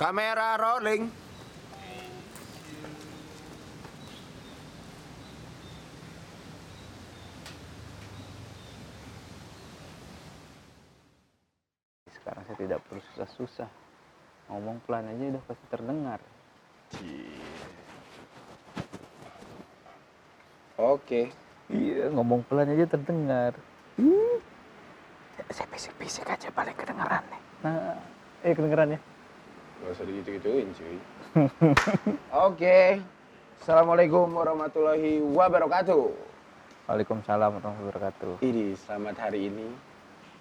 Kamera rolling. Sekarang saya tidak perlu susah-susah. Ngomong pelan aja udah pasti terdengar. Oke. Iya, ngomong pelan aja terdengar. Saya bisik-bisik aja paling kedengeran nih. Nah, eh kedengeran ya? Gak usah digitu-gituin cuy. Oke. Assalamualaikum warahmatullahi wabarakatuh. Waalaikumsalam warahmatullahi wabarakatuh. Ini selamat hari ini.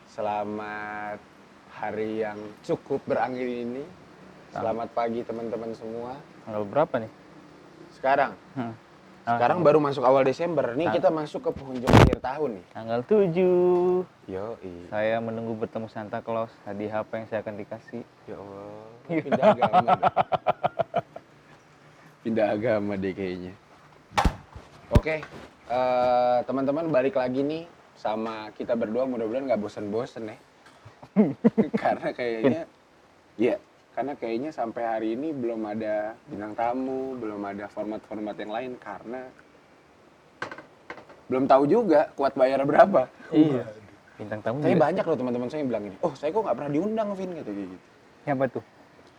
Selamat hari yang cukup berangin ini. Selamat pagi teman-teman semua. Tanggal berapa nih? Sekarang, Hmm. sekarang baru masuk awal Desember. Nih kita masuk ke penghujung akhir tahun nih. Tanggal 7. Yo, Saya menunggu bertemu Santa Claus. Hadiah apa yang saya akan dikasih? Ya Allah, pindah agama. deh. pindah agama deh kayaknya. Oke, eh, teman-teman balik lagi nih sama kita berdua mudah-mudahan nggak bosen-bosen ya. karena kayaknya, ya karena kayaknya sampai hari ini belum ada bintang tamu, belum ada format-format yang lain karena belum tahu juga kuat bayar berapa. Iya. Bintang tamu Tapi juga. banyak loh teman-teman saya yang bilang ini, oh saya kok nggak pernah diundang Vin gitu gitu. Siapa tuh?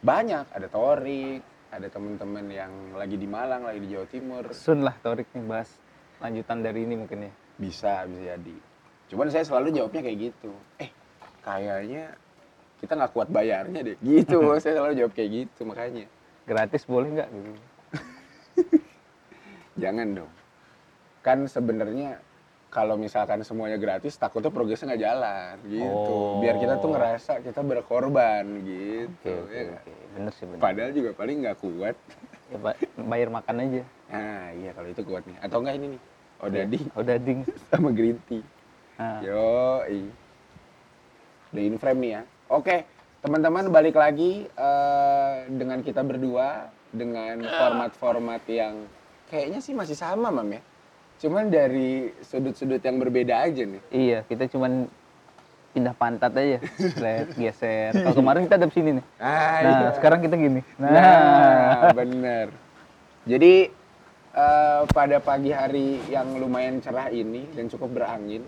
Banyak ada Torik ada teman-teman yang lagi di Malang lagi di Jawa Timur Sun lah Torik nih bahas lanjutan dari ini mungkin ya. bisa bisa jadi cuman saya selalu jawabnya kayak gitu eh kayaknya kita nggak kuat bayarnya deh gitu saya selalu jawab kayak gitu makanya Gratis boleh nggak? Gitu. jangan dong kan sebenarnya kalau misalkan semuanya gratis takutnya progresnya nggak jalan gitu biar kita tuh Oh. ngerasa kita berkorban gitu Oke, oke, ya nggak? oke. Bener sih bener. padahal juga paling nggak kuat Ya, ba- bayar makan aja. nah iya kalau itu kuat nih atau enggak ini nih odading Udah ding. sama green tea Nah, Yo, The in frame nih ya. Oke, teman-teman balik lagi eh, dengan kita berdua dengan format-format yang kayaknya sih masih sama, Mam ya. Cuman dari sudut-sudut yang berbeda aja nih. iya, kita cuman pindah pantat aja. Slide, geser. Kalau kemarin kita ada di sini nih. Ah, Nah, iya. sekarang kita gini. Nah, Nah, bener. Jadi eh, pada pagi hari yang lumayan cerah ini dan cukup berangin,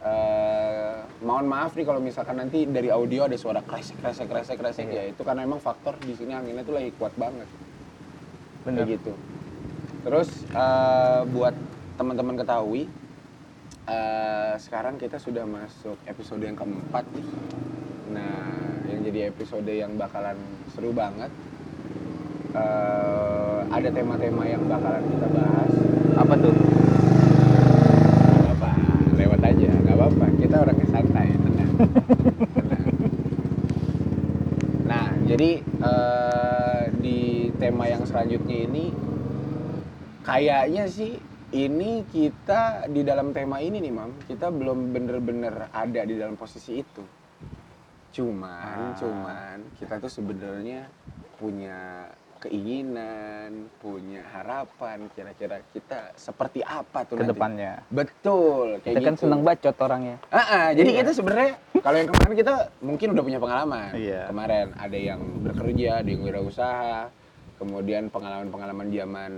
eh, mohon maaf nih kalau misalkan nanti dari audio ada suara kresek kresek kresek kresek Iya. ya itu karena emang faktor di sini anginnya tuh lagi kuat banget bener. kayak gitu. Terus eh, buat teman-teman ketahui, eh, sekarang kita sudah masuk episode yang keempat nih. Nah, yang jadi episode yang bakalan seru banget. Eh, ada tema-tema yang bakalan kita bahas. Apa tuh? Apa, lewat aja, nggak apa-apa. Kita orangnya santai, tenang. Tenang. Nah, jadi eh, di tema yang selanjutnya ini, kayaknya sih ini kita di dalam tema ini nih, Mam, kita belum bener-bener ada di dalam posisi itu. Cuman, Ah. cuman kita tuh sebenarnya punya keinginan, punya harapan kira-kira kita seperti apa tuh Ke nanti. depannya. Betul, kayak Kita kan gitu. seneng bacot orangnya. Ah, ah, jadi Iya. kita sebenarnya kalau yang kemarin kita mungkin udah punya pengalaman. Iya. Kemarin ada yang bekerja, ada yang wirausaha, kemudian pengalaman-pengalaman zaman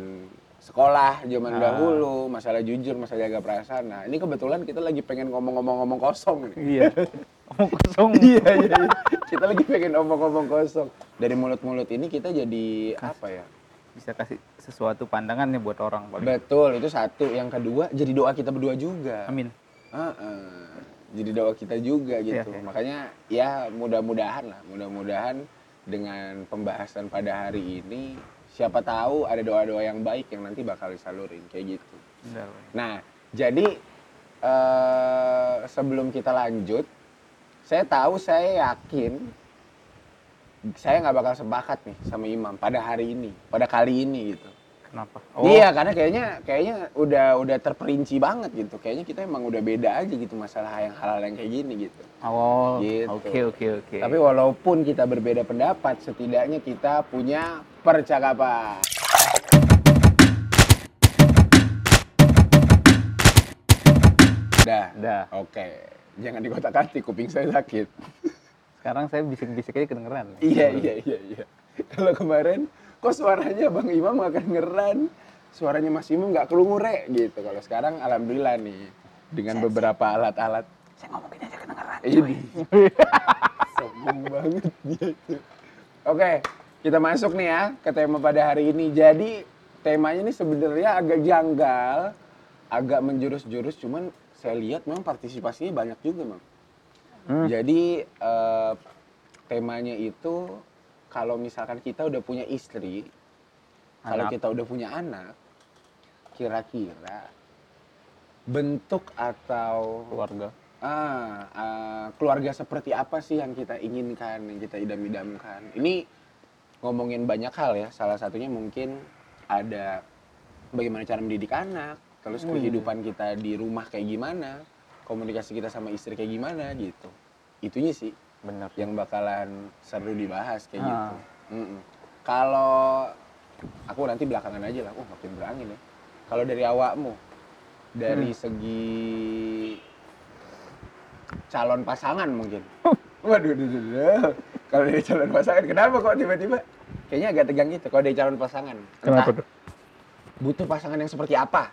sekolah, zaman Ah. dahulu, masalah jujur, masalah jaga perasaan. Nah, ini kebetulan kita lagi pengen ngomong-ngomong-ngomong kosong nih. Iya. Omong kosong. iya, iya, iya. Kita lagi pengen ngomong-ngomong kosong. Dari mulut-mulut ini kita jadi apa ya? Bisa kasih sesuatu pandangan nih buat orang. paling. Betul, itu satu. Yang kedua, jadi doa kita berdua juga. Amin. Heeh. Jadi doa kita juga gitu. Iya, iya. Makanya ya mudah-mudahan lah, mudah-mudahan dengan pembahasan pada hari ini siapa tahu ada doa-doa yang baik yang nanti bakal disalurin kayak gitu. Bener. Nah, jadi eh, sebelum kita lanjut, saya tahu saya yakin saya nggak bakal sepakat nih sama Imam pada hari ini, pada kali ini gitu. Kenapa? Iya, karena kayaknya kayaknya udah udah terperinci banget gitu. Kayaknya kita emang udah beda aja gitu masalah yang hal-hal yang kayak gini gitu. Oh, Gitu. oke oke oke. Tapi walaupun kita berbeda pendapat, setidaknya kita punya percakapan. Dah. Dah. Oke. Jangan dikotak-atik, kuping saya sakit. Sekarang saya bisik-bisik aja kedengeran. Iya iya iya iya. Kalau kemarin kok suaranya Bang Imam nggak kedengeran, suaranya Mas Imam nggak kelungure gitu. Kalau sekarang alhamdulillah nih dengan beberapa alat-alat Saya ngomong gini aja kedengeran. ini sombong banget dia itu. Oke, kita masuk nih ya ke tema pada hari ini. Jadi temanya ini sebenarnya agak janggal, agak menjurus-jurus, cuman saya lihat memang partisipasinya banyak juga, Bang. Hmm. Jadi eh, temanya itu kalau misalkan kita udah punya istri, kalau kita udah punya anak, kira-kira bentuk atau Keluarga. ah, ah, keluarga seperti apa sih yang kita inginkan, yang kita idam-idamkan? Ini ngomongin banyak hal ya. Salah satunya mungkin ada bagaimana cara mendidik anak, terus Hmm. kehidupan kita di rumah kayak gimana, komunikasi kita sama istri kayak gimana gitu. Itunya sih Bener. yang bakalan seru dibahas kayak Ah. gitu. Mm-mm. Kalau aku nanti belakangan aja lah, uh makin berangin ya. Kalau dari awakmu, dari Hmm. segi calon pasangan mungkin. Waduh, duh, duh, duh. kalau dari calon pasangan, kenapa kok tiba-tiba? Kayaknya agak tegang gitu. Kalau dari calon pasangan, entah tuh? butuh pasangan yang seperti apa?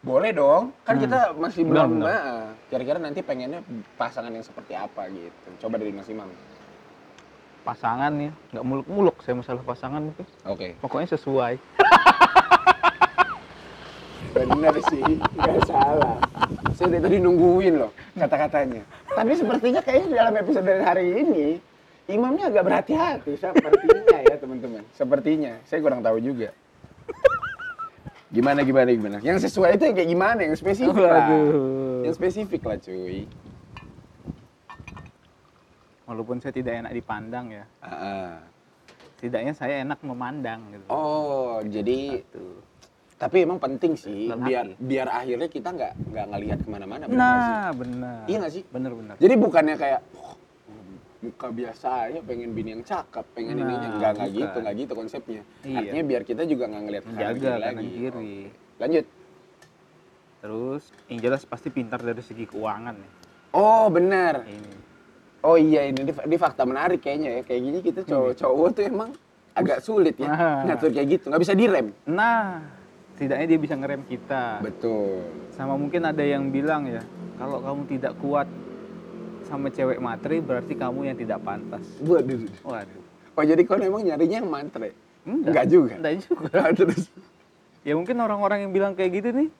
Boleh dong, kan Hmm. kita masih Benar, belum. benar. Nah, kira-kira nanti pengennya pasangan yang seperti apa gitu. Coba dari Mas Imam. Pasangan ya, nggak muluk-muluk saya masalah pasangan itu. Oke. Pokoknya sesuai. Bener sih, nggak salah. Saya dari tadi nungguin loh kata-katanya. Tapi sepertinya kayaknya dalam episode dari hari ini, imamnya agak berhati-hati. Sepertinya ya teman-teman. Sepertinya, saya kurang tahu juga. Gimana, gimana, gimana. Yang sesuai itu yang kayak gimana, yang spesifik lah. Waduh. Yang spesifik lah cuy. Walaupun saya tidak enak dipandang ya, Ah, ah. setidaknya saya enak memandang gitu. Oh, jadi Gitu. tapi emang penting sih biar biar akhirnya kita nggak nggak ngelihat ke mana-mana. bener? Nah, benar. Iya nggak sih? Bener-bener. Jadi bukannya kayak "Oh, muka biasa aja pengen bini yang cakep, pengen Nah, ininya enggak enggak bukan. gitu, enggak gitu konsepnya. Iya. Artinya biar kita juga nggak ngelihat ke kanan kiri lagi. Lanjut. Terus yang jelas pasti pintar dari segi keuangan nih. Oh, benar. Ini. Oh iya ini di, di fakta menarik kayaknya ya. Kayak gini kita cowok-cowok tuh emang agak sulit ya Nah. ngatur kayak gitu, nggak bisa direm. Nah, setidaknya dia bisa ngerem kita. Betul. Sama mungkin ada yang bilang ya, kalau kamu tidak kuat sama cewek materi berarti kamu yang tidak pantas. Waduh. Waduh. Oh jadi kau emang nyarinya yang mantre? Enggak. Enggak juga. Enggak juga. Terus. Ya mungkin orang-orang yang bilang kayak gitu nih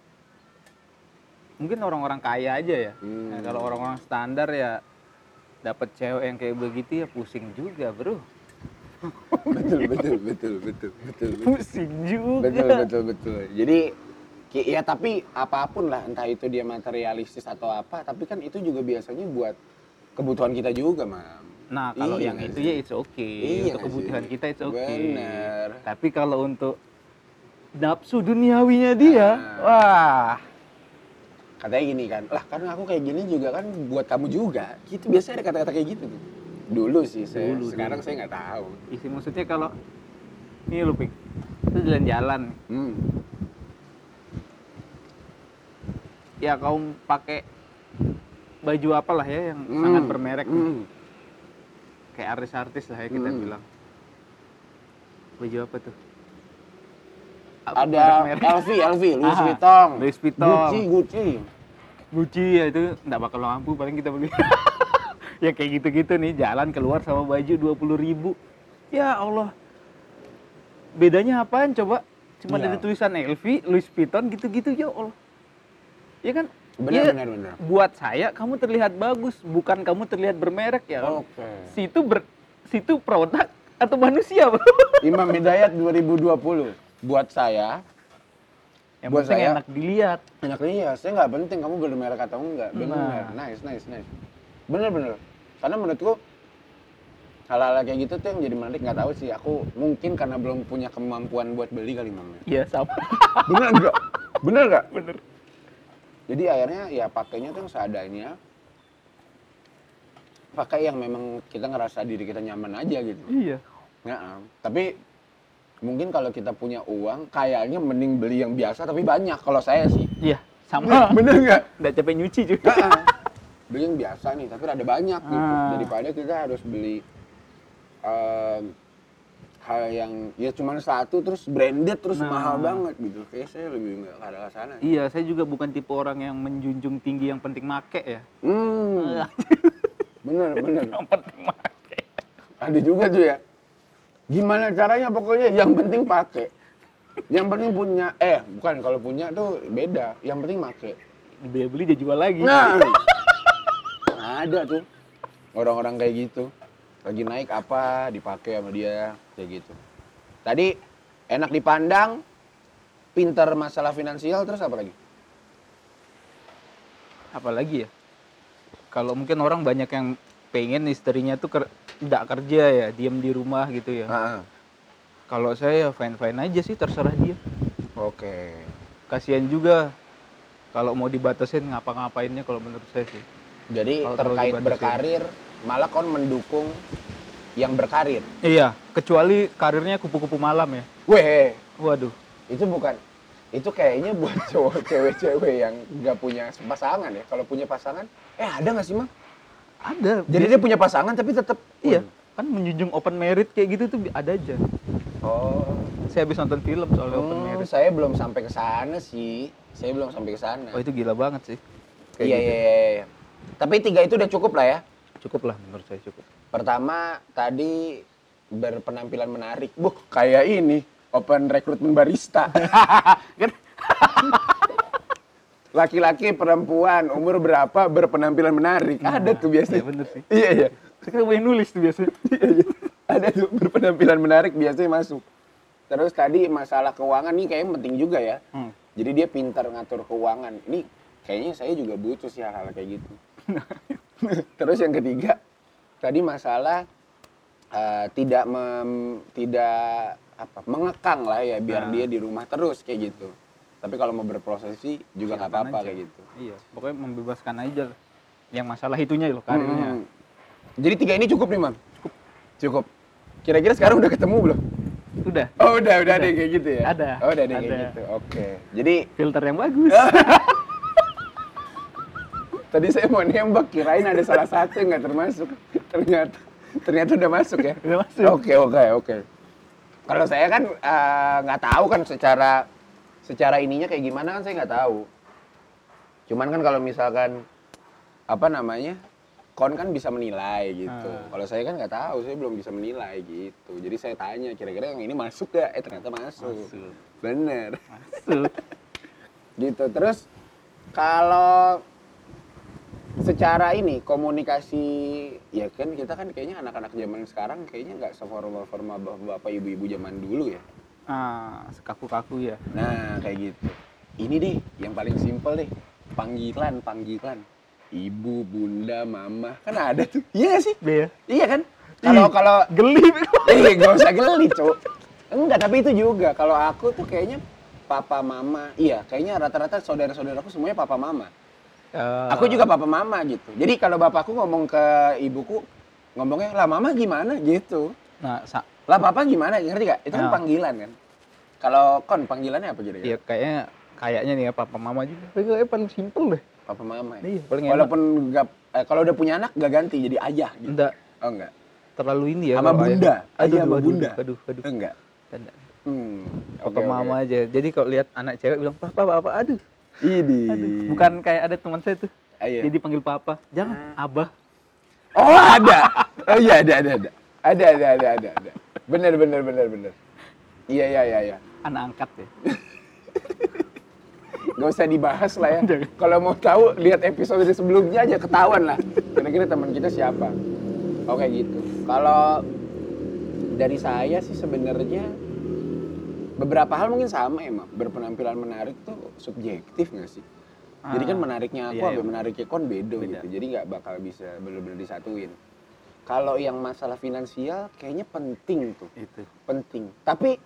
mungkin orang-orang kaya aja ya. Hmm. Nah, kalau orang-orang standar ya dapat cewek yang kayak begitu ya pusing juga, Bro. betul, betul, betul, betul, betul, betul. Pusing juga. betul betul betul jadi ya tapi apa pun lah entah itu dia materialistis atau apa tapi kan itu juga biasanya buat kebutuhan kita juga mam Nah, kalau Iya yang itu sih? ya it's okay. Iya untuk kebutuhan sih? kita it's okay. Bener. Tapi kalau untuk nafsu duniawinya dia, Ah. wah, katanya gini kan lah karena aku kayak gini juga kan buat kamu juga gitu biasanya ada kata-kata kayak gitu dulu sih saya Dulu, sekarang dulu. saya nggak tahu isi maksudnya kalau ini lu pik, itu jalan-jalan, hmm. ya kamu pakai baju apalah ya yang Hmm. sangat bermerek, Hmm. kayak artis-artis lah ya kita Hmm. bilang. Baju apa tuh? ada. LV LV Louis Ah, Vuitton Louis Vuitton. Gucci Gucci Gucci ya itu nggak bakal mampu paling kita beli. ya kayak gitu-gitu nih jalan keluar sama baju 20.000 ribu. Ya Allah. Bedanya apaan coba? Cuma Iya. dari tulisan LV, Louis Vuitton gitu-gitu ya Allah. Ya kan? Benar Ya, benar benar Buat saya kamu terlihat bagus, bukan kamu terlihat bermerek ya. kan? oke Situ ber situ produk atau manusia, Bro. Imam Hidayat 2020 buat saya Yang Buat penting saya- enak dilihat. enak iya saya nggak penting kamu bermerek atau enggak benar Nah. nice nice nice bener bener karena menurutku hal-hal kayak gitu tuh yang jadi menarik nggak tahu sih aku mungkin karena belum punya kemampuan buat beli kali mam Iya, sama. bener enggak bener enggak Bener. Jadi akhirnya ya pakainya tuh yang seadanya pakai yang memang kita ngerasa diri kita nyaman aja gitu Iya. Ya, tapi mungkin kalau kita punya uang kayaknya mending beli yang biasa tapi banyak kalau saya sih Iya, sama. bener nggak Nggak capek nyuci juga. Heeh. beli yang biasa nih tapi ada banyak gitu Ah. daripada kita harus beli em, hal yang ya cuma satu terus branded terus Nah. mahal banget gitu. Kayak saya lebih nggak ke arah sana Iya, saya juga bukan tipe orang yang menjunjung tinggi yang penting make ya. hmm. Bener bener yang penting make. ada juga tuh ya. Gimana caranya pokoknya? Yang penting pakai yang penting punya eh bukan kalau punya tuh beda. Yang penting make. Beli-beli dia jual lagi. nah. Ada tuh orang-orang kayak gitu lagi naik apa dipakai sama dia kayak gitu tadi enak dipandang pinter masalah finansial terus apa lagi Apalagi ya? Kalau mungkin orang banyak yang pengen istrinya tuh ker- nggak kerja ya, diam di rumah gitu ya. Kalau saya ya fine-fine aja sih, terserah dia. oke Kasihan juga kalau mau dibatasin ngapa-ngapainnya kalau menurut saya sih. jadi terlalu terkait berkarir malah kon mendukung yang berkarir Iya, kecuali karirnya kupu-kupu malam ya. weh Waduh. itu bukan itu kayaknya buat cowok cewek-cewek yang nggak punya pasangan ya kalau punya pasangan eh ada nggak sih mah Ada. jadi dia punya pasangan tapi tetap iya, kan menjunjung open merit kayak gitu tuh ada aja. oh Saya habis nonton film soal open Hmm, merit. saya belum sampai ke sana sih saya belum sampai ke sana Oh itu gila banget sih. Kayak iya, gitu. iya iya iya tapi tiga itu udah cukup lah ya Cukup lah menurut saya cukup. pertama tadi berpenampilan menarik buh kayak ini open rekrutmen barista Kan laki-laki perempuan umur berapa berpenampilan menarik ada tuh biasanya Iya bener sih. iya iya Kita boleh nulis tuh biasanya. Iya, iya. ada tuh berpenampilan menarik biasanya masuk terus tadi masalah keuangan nih kayaknya penting juga ya Hmm. jadi dia pintar ngatur keuangan ini kayaknya saya juga butuh sih hal-hal kayak gitu terus yang ketiga tadi masalah eh, tidak mem- tidak apa mengekang lah ya biar Nah. dia di rumah terus kayak gitu tapi kalau mau berprosesi juga nggak apa-apa kayak gitu Iya, pokoknya membebaskan aja. Yang masalah itunya loh karirnya. Hmm. jadi tiga ini cukup nih mam cukup cukup kira-kira sekarang udah ketemu belum Udah. Oh udah udah ada Ada. kayak gitu ya? Ada. Oh udah ada yang kayak Ada. gitu. Oke. Jadi Filter yang bagus. tadi saya mau nembak kirain ada salah satu yang nggak termasuk. Ternyata ternyata udah masuk ya. Udah masuk. Oke oke oke. Kalau saya kan eh, nggak tahu kan secara secara ininya kayak gimana kan saya nggak tahu. Cuman kan kalau misalkan apa namanya kon kan bisa menilai gitu. Ah. Kalau saya kan nggak tahu, saya belum bisa menilai gitu. Jadi saya tanya kira-kira yang ini masuk gak? Eh ternyata masuk. Masuk. Bener. Masuk. gitu terus kalau secara ini komunikasi ya kan kita kan kayaknya anak-anak zaman sekarang kayaknya nggak seformal formal bapak ibu-ibu zaman dulu ya Ah, sekaku-kaku ya. nah kayak gitu ini deh yang paling simpel deh panggilan panggilan ibu bunda mama kan ada tuh iya sih Be ya. iya kan kalau kalau Geli. Iya, gak usah geli, Cuk. Enggak, tapi itu juga. Kalau aku tuh kayaknya papa mama. Iya, kayaknya rata-rata saudara-saudaraku semuanya papa mama. Eh, Aku juga papa mama gitu. Jadi kalau bapakku ngomong ke ibuku, ngomongnya, lah mama gimana gitu. Nah, sa- Lah papa gimana, ngerti gak? Itu kan Ya. panggilan kan. Kalau kon panggilannya apa jadi? ya kayaknya kayaknya nih ya papa mama juga. Tapi kayaknya paling simpel deh. Papa mama. Ya? Iya, paling enak. Walaupun nggak, eh, kalau udah punya anak gak ganti jadi ayah gitu. Enggak Oh enggak. terlalu ini ya. Sama ayah. bunda. Aduh, Ayah sama aduh, bunda. Aduh, aduh. Enggak. Enggak. Hmm. Papa oke. mama aja. Jadi kalau lihat anak cewek bilang papa papa aduh. Idi. Aduh. Bukan kayak ada teman saya tuh. Ah, iya. Jadi panggil papa. Jangan abah. Oh ada. Oh iya ada ada ada. Ada ada ada ada ada. Bener bener bener bener. Iya iya iya iya. Anak angkat ya. Gak usah dibahas lah ya. Kalau mau tahu lihat episode sebelumnya aja ketahuan lah. Kira-kira teman kita siapa. Oke gitu. Kalau dari saya sih sebenarnya beberapa hal mungkin sama emang berpenampilan menarik tuh subjektif nggak sih? Jadi kan Ah, menariknya aku iya, iya. menariknya kon beda, Beda. gitu. Jadi nggak bakal bisa bener-bener disatuin. Kalau yang masalah finansial kayaknya penting tuh, Itu. penting. Tapi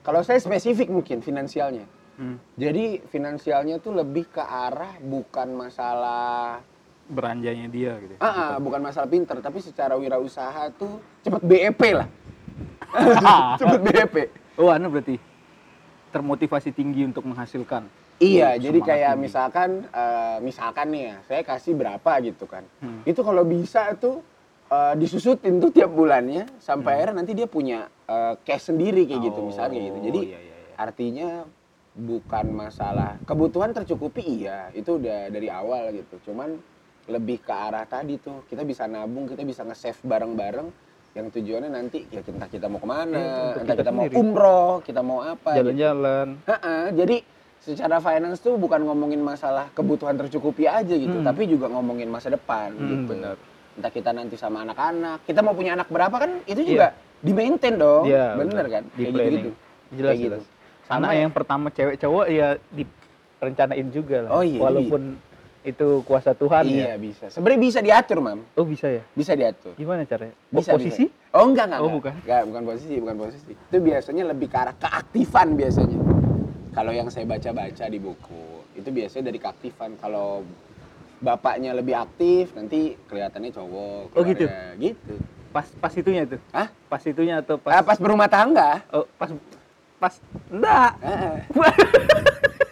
kalau saya spesifik mungkin finansialnya. Hmm. Jadi finansialnya tuh lebih ke arah bukan masalah Beranjanya dia gitu. ya. ah, ah, bukan masalah pinter, tapi secara wirausaha tuh cepet BEP lah. cepet BEP. Oh, anu berarti termotivasi tinggi untuk menghasilkan. Iya, jadi kayak ini. misalkan eh, misalkan nih ya, saya kasih berapa gitu kan. Hmm. Itu kalau bisa tuh eh, disusutin tuh tiap bulannya Hmm. sampai akhirnya nanti dia punya eh, cash sendiri kayak gitu misalnya kayak gitu. Oh, Jadi iya, iya, iya. artinya bukan masalah kebutuhan tercukupi iya, itu udah dari awal gitu. Cuman lebih ke arah tadi tuh kita bisa nabung, kita bisa nge-save bareng-bareng yang tujuannya nanti ya entah kita mau ke mana, Iya, untuk entah kita kita, mau umroh, kita mau apa gitu. Jalan-jalan. Ha-ha, jadi secara finance tuh bukan ngomongin masalah kebutuhan tercukupi aja gitu, Hmm. tapi juga ngomongin masa depan Hmm, gitu. benar. Entah kita nanti sama anak-anak, kita mau punya anak berapa kan itu juga di maintain dong, Iya, bener benar. kan? Di Kayak planning. gitu-gitu. Jelas, Kayak jelas. gitu. Anak Sama yang pertama cewek cowok ya direncanain juga lah. Oh, iya, Walaupun itu kuasa Tuhan Iya ya. bisa. Sebenarnya bisa diatur, Mam. Oh bisa ya? Bisa diatur. Gimana caranya? Oh, Bisa posisi? bisa. Oh enggak enggak. Oh, enggak. bukan. Enggak, bukan posisi, bukan posisi. Itu biasanya lebih ke arah keaktifan biasanya. Kalau yang saya baca-baca di buku, itu biasanya dari keaktifan. Kalau bapaknya lebih aktif, nanti kelihatannya cowok. Oh, gitu? Gitu. Pas pas itunya tuh. Hah? Pas itunya atau Pas, pas pas berumah tangga. Oh, pas pas enggak. Heeh.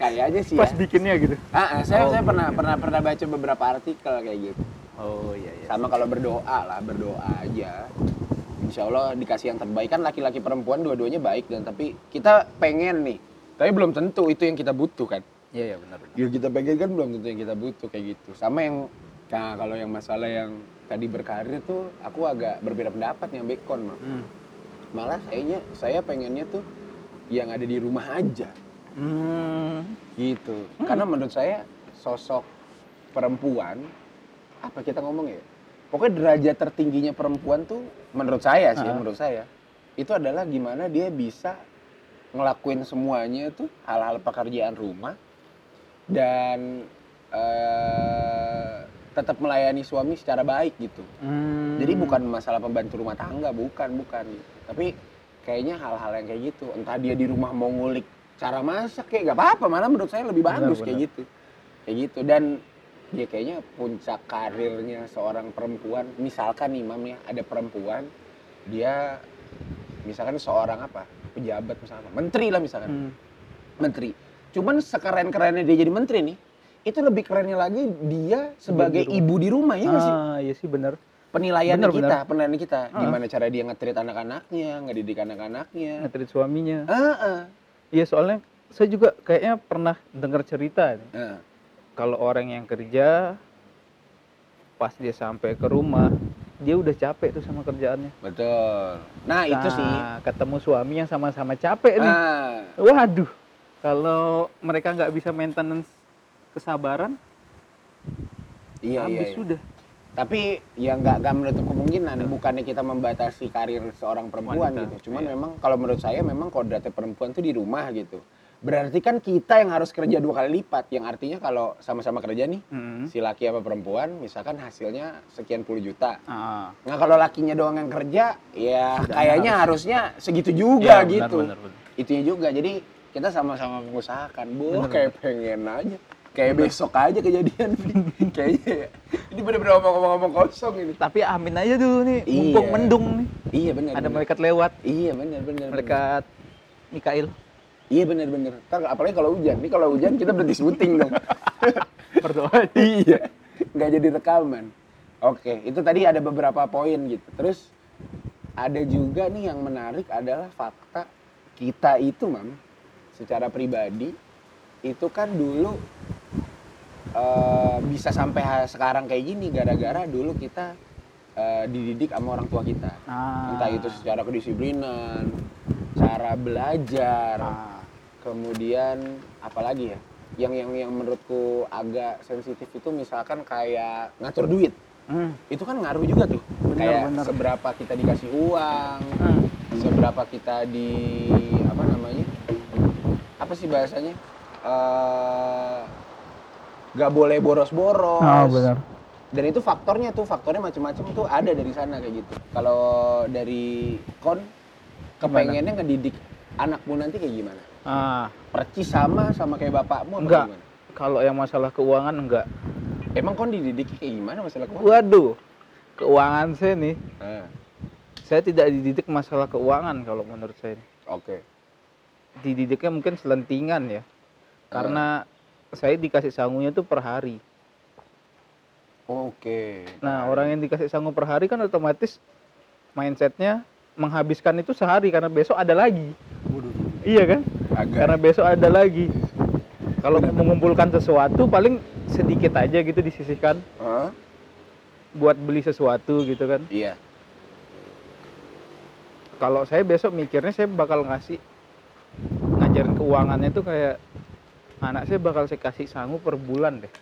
Kayaknya sih Pas ya. bikinnya gitu. Ah, ah, saya Oh, saya pernah gitu. pernah pernah baca beberapa artikel kayak gitu. Oh iya iya. Sama kalau berdoa lah, berdoa aja. Insya Allah dikasih yang terbaik kan laki-laki perempuan dua-duanya baik dan tapi kita pengen nih, tapi belum tentu itu yang kita butuh kan. Iya iya benar benar. Yang kita pengen kan belum tentu yang kita butuh kayak gitu. Sama yang nah kalau yang masalah yang tadi berkarir tuh aku agak berbeda pendapat yang Bekon mah. Hmm. Malah kayaknya saya pengennya tuh yang ada di rumah aja Hmm. gitu. Karena menurut saya sosok perempuan apa kita ngomong ya? Pokoknya derajat tertingginya perempuan tuh menurut saya sih, Ah. menurut saya itu adalah gimana dia bisa ngelakuin semuanya tuh hal-hal pekerjaan rumah dan eh, tetap melayani suami secara baik gitu. Hmm. Jadi bukan masalah pembantu rumah tangga, bukan, bukan. Tapi kayaknya hal-hal yang kayak gitu. Entah dia di rumah mau ngulik cara masak kayak gak apa-apa, malah menurut saya lebih Benar, bagus kayak benar. gitu. Kayak gitu dan dia kayaknya puncak karirnya seorang perempuan, misalkan nih Mam ya, ada perempuan dia misalkan seorang apa? pejabat misalkan, menteri lah misalkan. Hmm. Menteri. Cuman sekeren-kerennya dia jadi menteri nih, itu lebih kerennya lagi dia sebagai Ibu di ibu di rumah ya nggak sih? Ah, iya sih benar. penilaian Bener, kita, bener. penilaian kita, Ah. gimana cara dia ngetrit anak-anaknya, ngedidik anak-anaknya. Ngetrit suaminya. Ah, ah. Iya soalnya saya juga kayaknya pernah dengar cerita nih. Ah. kalau orang yang kerja pas dia sampai ke rumah dia udah capek tuh sama kerjaannya. betul. Nah, itu sih. Nah, ketemu suami yang sama-sama capek nih. Ah, Waduh, kalau mereka nggak bisa maintenance kesabaran, iya, iya, habis iya. sudah. Tapi ya nggak nggak menutup kemungkinan. Bukannya kita membatasi karir seorang perempuan Wanita, gitu. Cuman iya. memang kalau menurut saya memang kodratnya perempuan tuh di rumah gitu. Berarti kan kita yang harus kerja dua kali lipat. Yang artinya kalau sama-sama kerja nih, Hmm. si laki apa perempuan, misalkan hasilnya sekian puluh juta. Ah, Nah kalau lakinya doang yang kerja, ya Sudah kayaknya harusnya segitu juga benar, gitu. benar, benar. Itunya juga. Jadi kita sama-sama mengusahakan. Bu, kayak pengen aja. Kayak besok aja kejadian. Kayaknya ya. Ini bener-bener ngomong-ngomong kosong ini. Tapi amin aja dulu nih, Iya. mumpung mendung nih. Iya benar. Ada malaikat lewat, Iya benar benar. malaikat Mikail. Iya benar benar. Ntar apalagi kalau hujan. Ini kalau hujan kita berhenti syuting dong. Berdoa. iya. Nggak jadi rekaman. Oke, itu tadi ada beberapa poin gitu. Terus ada juga nih yang menarik adalah fakta kita itu, Mam, secara pribadi itu kan dulu eh, bisa sampai sekarang kayak gini gara-gara dulu kita eh, dididik sama orang tua kita. Ah. Entah itu secara kedisiplinan, cara belajar, Ah. kemudian apalagi ya yang yang yang menurutku agak sensitif itu misalkan kayak ngatur duit Hmm. itu kan ngaruh juga tuh Bener, kayak bener. seberapa kita dikasih uang Hmm. seberapa kita di apa namanya apa sih bahasanya Eh, nggak boleh boros-boros Ah, benar. dan itu faktornya tuh faktornya macam-macam tuh ada dari sana kayak gitu kalau dari kon kepengennya ngedidik anakmu nanti kayak gimana Ah, percis sama sama kayak bapakmu apa Enggak. gimana? kalau yang masalah keuangan enggak. Emang kon dididik kayak gimana masalah keuangan? Waduh, keuangan saya nih, Ah, saya tidak dididik masalah keuangan kalau menurut saya. Oke. dididiknya mungkin selentingan ya. Karena saya dikasih sangunya tuh per hari. Oke. Nah, orang yang dikasih sangu per hari kan otomatis mindsetnya menghabiskan itu sehari karena besok ada lagi. Waduh, Iya kan? agak Karena besok ada lagi. Kalau mengumpulkan sesuatu paling sedikit aja gitu disisihkan Hah? buat beli sesuatu gitu kan. Iya. Kalau saya besok mikirnya saya bakal ngasih ngajarin keuangannya tuh kayak anak saya bakal saya kasih sangu per bulan deh.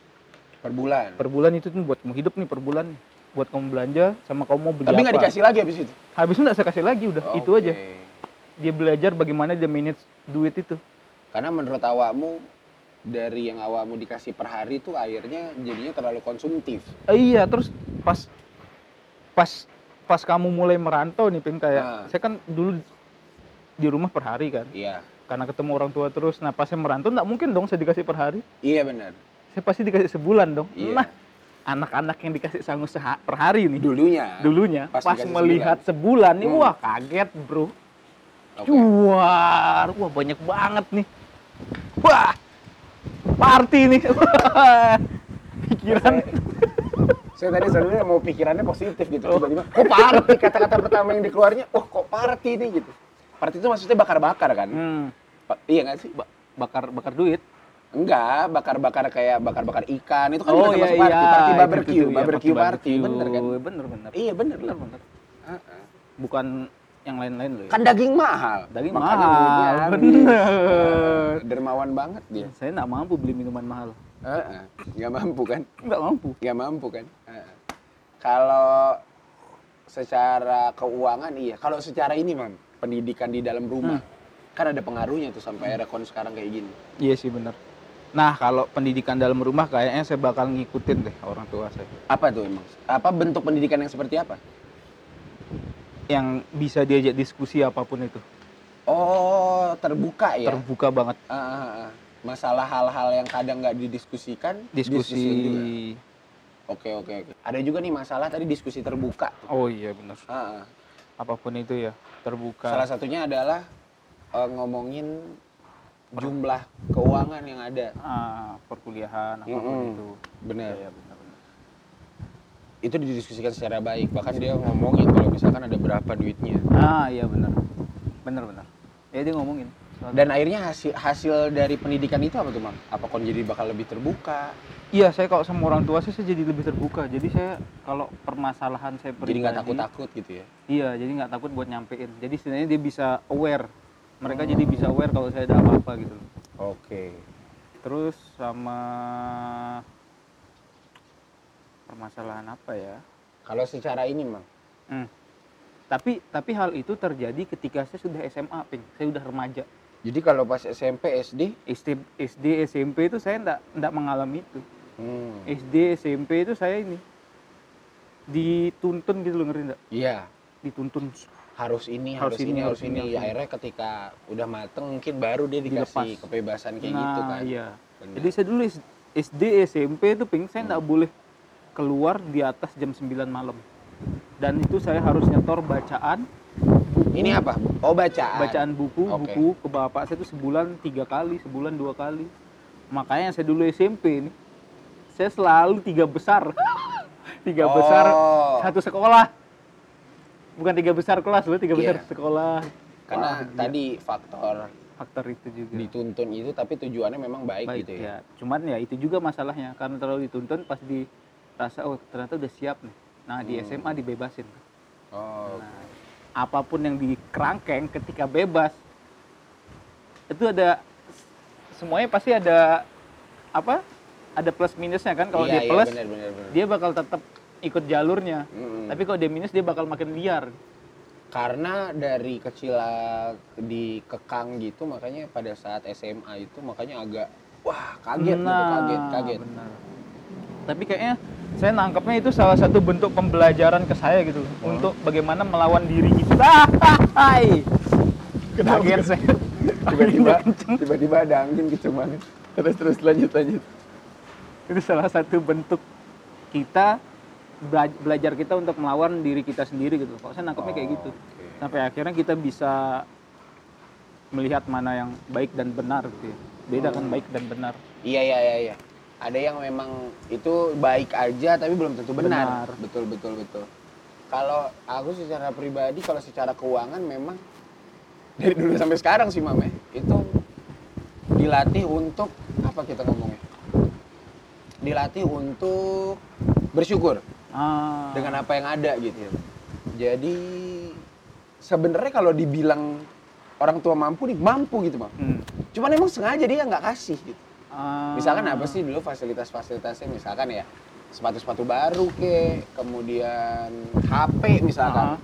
Per bulan. Per bulan itu tuh buat kamu hidup nih per bulan nih. Buat kamu belanja sama kamu mau beli Tapi nggak dikasih lagi habis itu. Habis itu nggak saya kasih lagi udah, itu Oke. aja. Dia belajar bagaimana dia manage duit itu. Karena menurut awakmu dari yang awakmu dikasih per hari tuh akhirnya jadinya terlalu konsumtif. Eh, iya, terus pas pas pas kamu mulai merantau nih, Pin kayak Nah. saya kan dulu di rumah per hari kan. Iya. Karena ketemu orang tua terus. Nah, pas saya merantau nggak mungkin dong saya dikasih per hari. Iya benar. Saya pasti dikasih sebulan dong. Iya. Nah, anak-anak yang dikasih sangu seha- per hari nih Dulunya. dulunya Pas pas, melihat sebulan, nih Hmm. wah kaget, Bro. Cuar, wah banyak banget nih. Wah, party nih. Pikiran. Saya tadi sebenarnya mau pikirannya positif gitu. Tiba-tiba, kok party? Kata-kata pertama yang dikeluarnya, oh kok party nih gitu. Party itu maksudnya bakar-bakar kan? Hmm, Iya nggak sih? ba- bakar bakar duit. Enggak, bakar-bakar kayak bakar-bakar ikan. Itu kan Oh iya iya. party. Barbecue, tuh, iya, barbecue party. barbecue. Bener kan? Bener bener. Iya bener Bener bener. Bukan yang lain-lain loh. ya. Kan daging mahal. Daging Makanya mahal, bener. Dermawan banget dia. Saya nggak mampu beli minuman mahal. Nggak mampu kan? Nggak mampu. Nggak mampu kan? Heeh. Kalau secara keuangan iya. Kalau secara ini, Mam, pendidikan di dalam rumah. Kan ada pengaruhnya tuh sampai akhirnya kon sekarang kayak gini. Iya sih bener. Nah kalau pendidikan dalam rumah kayaknya saya bakal ngikutin deh orang tua saya. Apa tuh emang? Apa bentuk pendidikan yang seperti apa? Yang bisa diajak diskusi apa pun itu. Oh, terbuka ya? Terbuka banget. Ah, ah, ah. Masalah hal-hal yang kadang nggak didiskusikan, Diskusi. diskusiin juga. Oke, oke, oke. Ada juga nih masalah tadi diskusi terbuka. Oh iya bener. Ah, ah. Apa pun itu ya terbuka. Salah satunya adalah eh, ngomongin jumlah keuangan yang ada. Ah, perkuliahan apa pun Mm-mm. itu. Benar. Iya benar. benar. Itu didiskusikan secara baik. Bahkan dia ngomongin kalau misalkan ada berapa duitnya. Ah iya benar. Benar benar. Ya dia ngomongin. Dan akhirnya hasil hasil dari pendidikan itu apa tuh, Mam? Apa kon jadi bakal lebih terbuka? Iya saya kalau sama orang tua sih saya jadi lebih terbuka. Jadi saya kalau permasalahan saya Jadi pribadi. nggak takut-takut gitu ya? Iya jadi nggak takut buat nyampein. Jadi sebenarnya dia bisa aware. Mereka jadi bisa aware kalau saya ada apa-apa gitu. Oke. Terus sama permasalahan apa ya? Kalau secara ini, Mam, Hmm. Tapi tapi hal itu terjadi ketika saya sudah SMA, Ping. Saya udah remaja. jadi kalau pas SMP, SD, SD, SD SMP itu saya enggak enggak mengalami itu. hmm, SD SMP itu saya ini dituntun gitu loh ngerti enggak? iya Dituntun harus ini, Harus harus, ini, ini, harus ini. ini, ini. Akhirnya ketika udah mateng mungkin baru dia dikasih Dilepas. kebebasan kayak nah, gitu kan. iya. Benar. Jadi saya dulu SD SMP itu ping saya enggak Hmm. boleh keluar di atas jam 9 malam. Dan itu saya harus nyetor bacaan ini apa? Oh bacaan. bacaan buku Oke. buku ke bapak saya itu sebulan tiga kali sebulan dua kali makanya saya dulu SMP nih saya selalu tiga besar tiga Oh. besar satu sekolah bukan tiga besar kelas loh tiga besar Iya. sekolah Karena Wah, gila. tadi faktor faktor itu juga dituntun itu tapi tujuannya memang baik, baik gitu ya. ya cuman ya itu juga masalahnya karena terlalu dituntun pas dirasa oh ternyata udah siap nih nah di Hmm. SMA dibebasin Oh. Nah, apa pun yang dikerangkeng ketika bebas itu ada semuanya pasti ada apa? Ada plus minusnya kan. Kalau iya, dia plus, iya, benar, benar, benar. dia bakal tetap ikut jalurnya. Mm-mm. Tapi kalau dia minus dia bakal makin liar. karena dari kecil uh, dikekang gitu makanya pada saat SMA itu makanya agak wah kaget gitu kaget kaget Nah, benar. Tapi kayaknya saya nangkepnya itu salah satu bentuk pembelajaran ke saya gitu Oh. untuk bagaimana melawan diri kita. Hai. Kaget saya. tiba-tiba tiba-tiba ada angin kenceng banget terus terus lanjut lanjut itu salah satu bentuk kita belajar kita untuk melawan diri kita sendiri gitu. Kalau saya nangkepnya kayak gitu. Oke. Sampai akhirnya kita bisa melihat mana yang baik dan benar gitu ya. Beda kan Hmm. baik dan benar. Iya iya iya iya. Ada yang memang itu baik aja tapi belum tentu benar. Benar. Betul betul betul. Kalau aku secara pribadi kalau secara keuangan memang dari dulu sampai sekarang sih Mame itu dilatih untuk apa kita ngomongnya? Dilatih untuk bersyukur Ah. dengan apa yang ada gitu. Jadi sebenarnya kalau dibilang orang tua mampu nih mampu gitu, Mam. Hmm. Cuman emang sengaja dia nggak kasih gitu. Ah. Misalkan apa sih dulu fasilitas-fasilitasnya misalkan ya sepatu-sepatu baru ke, kemudian HP misalkan,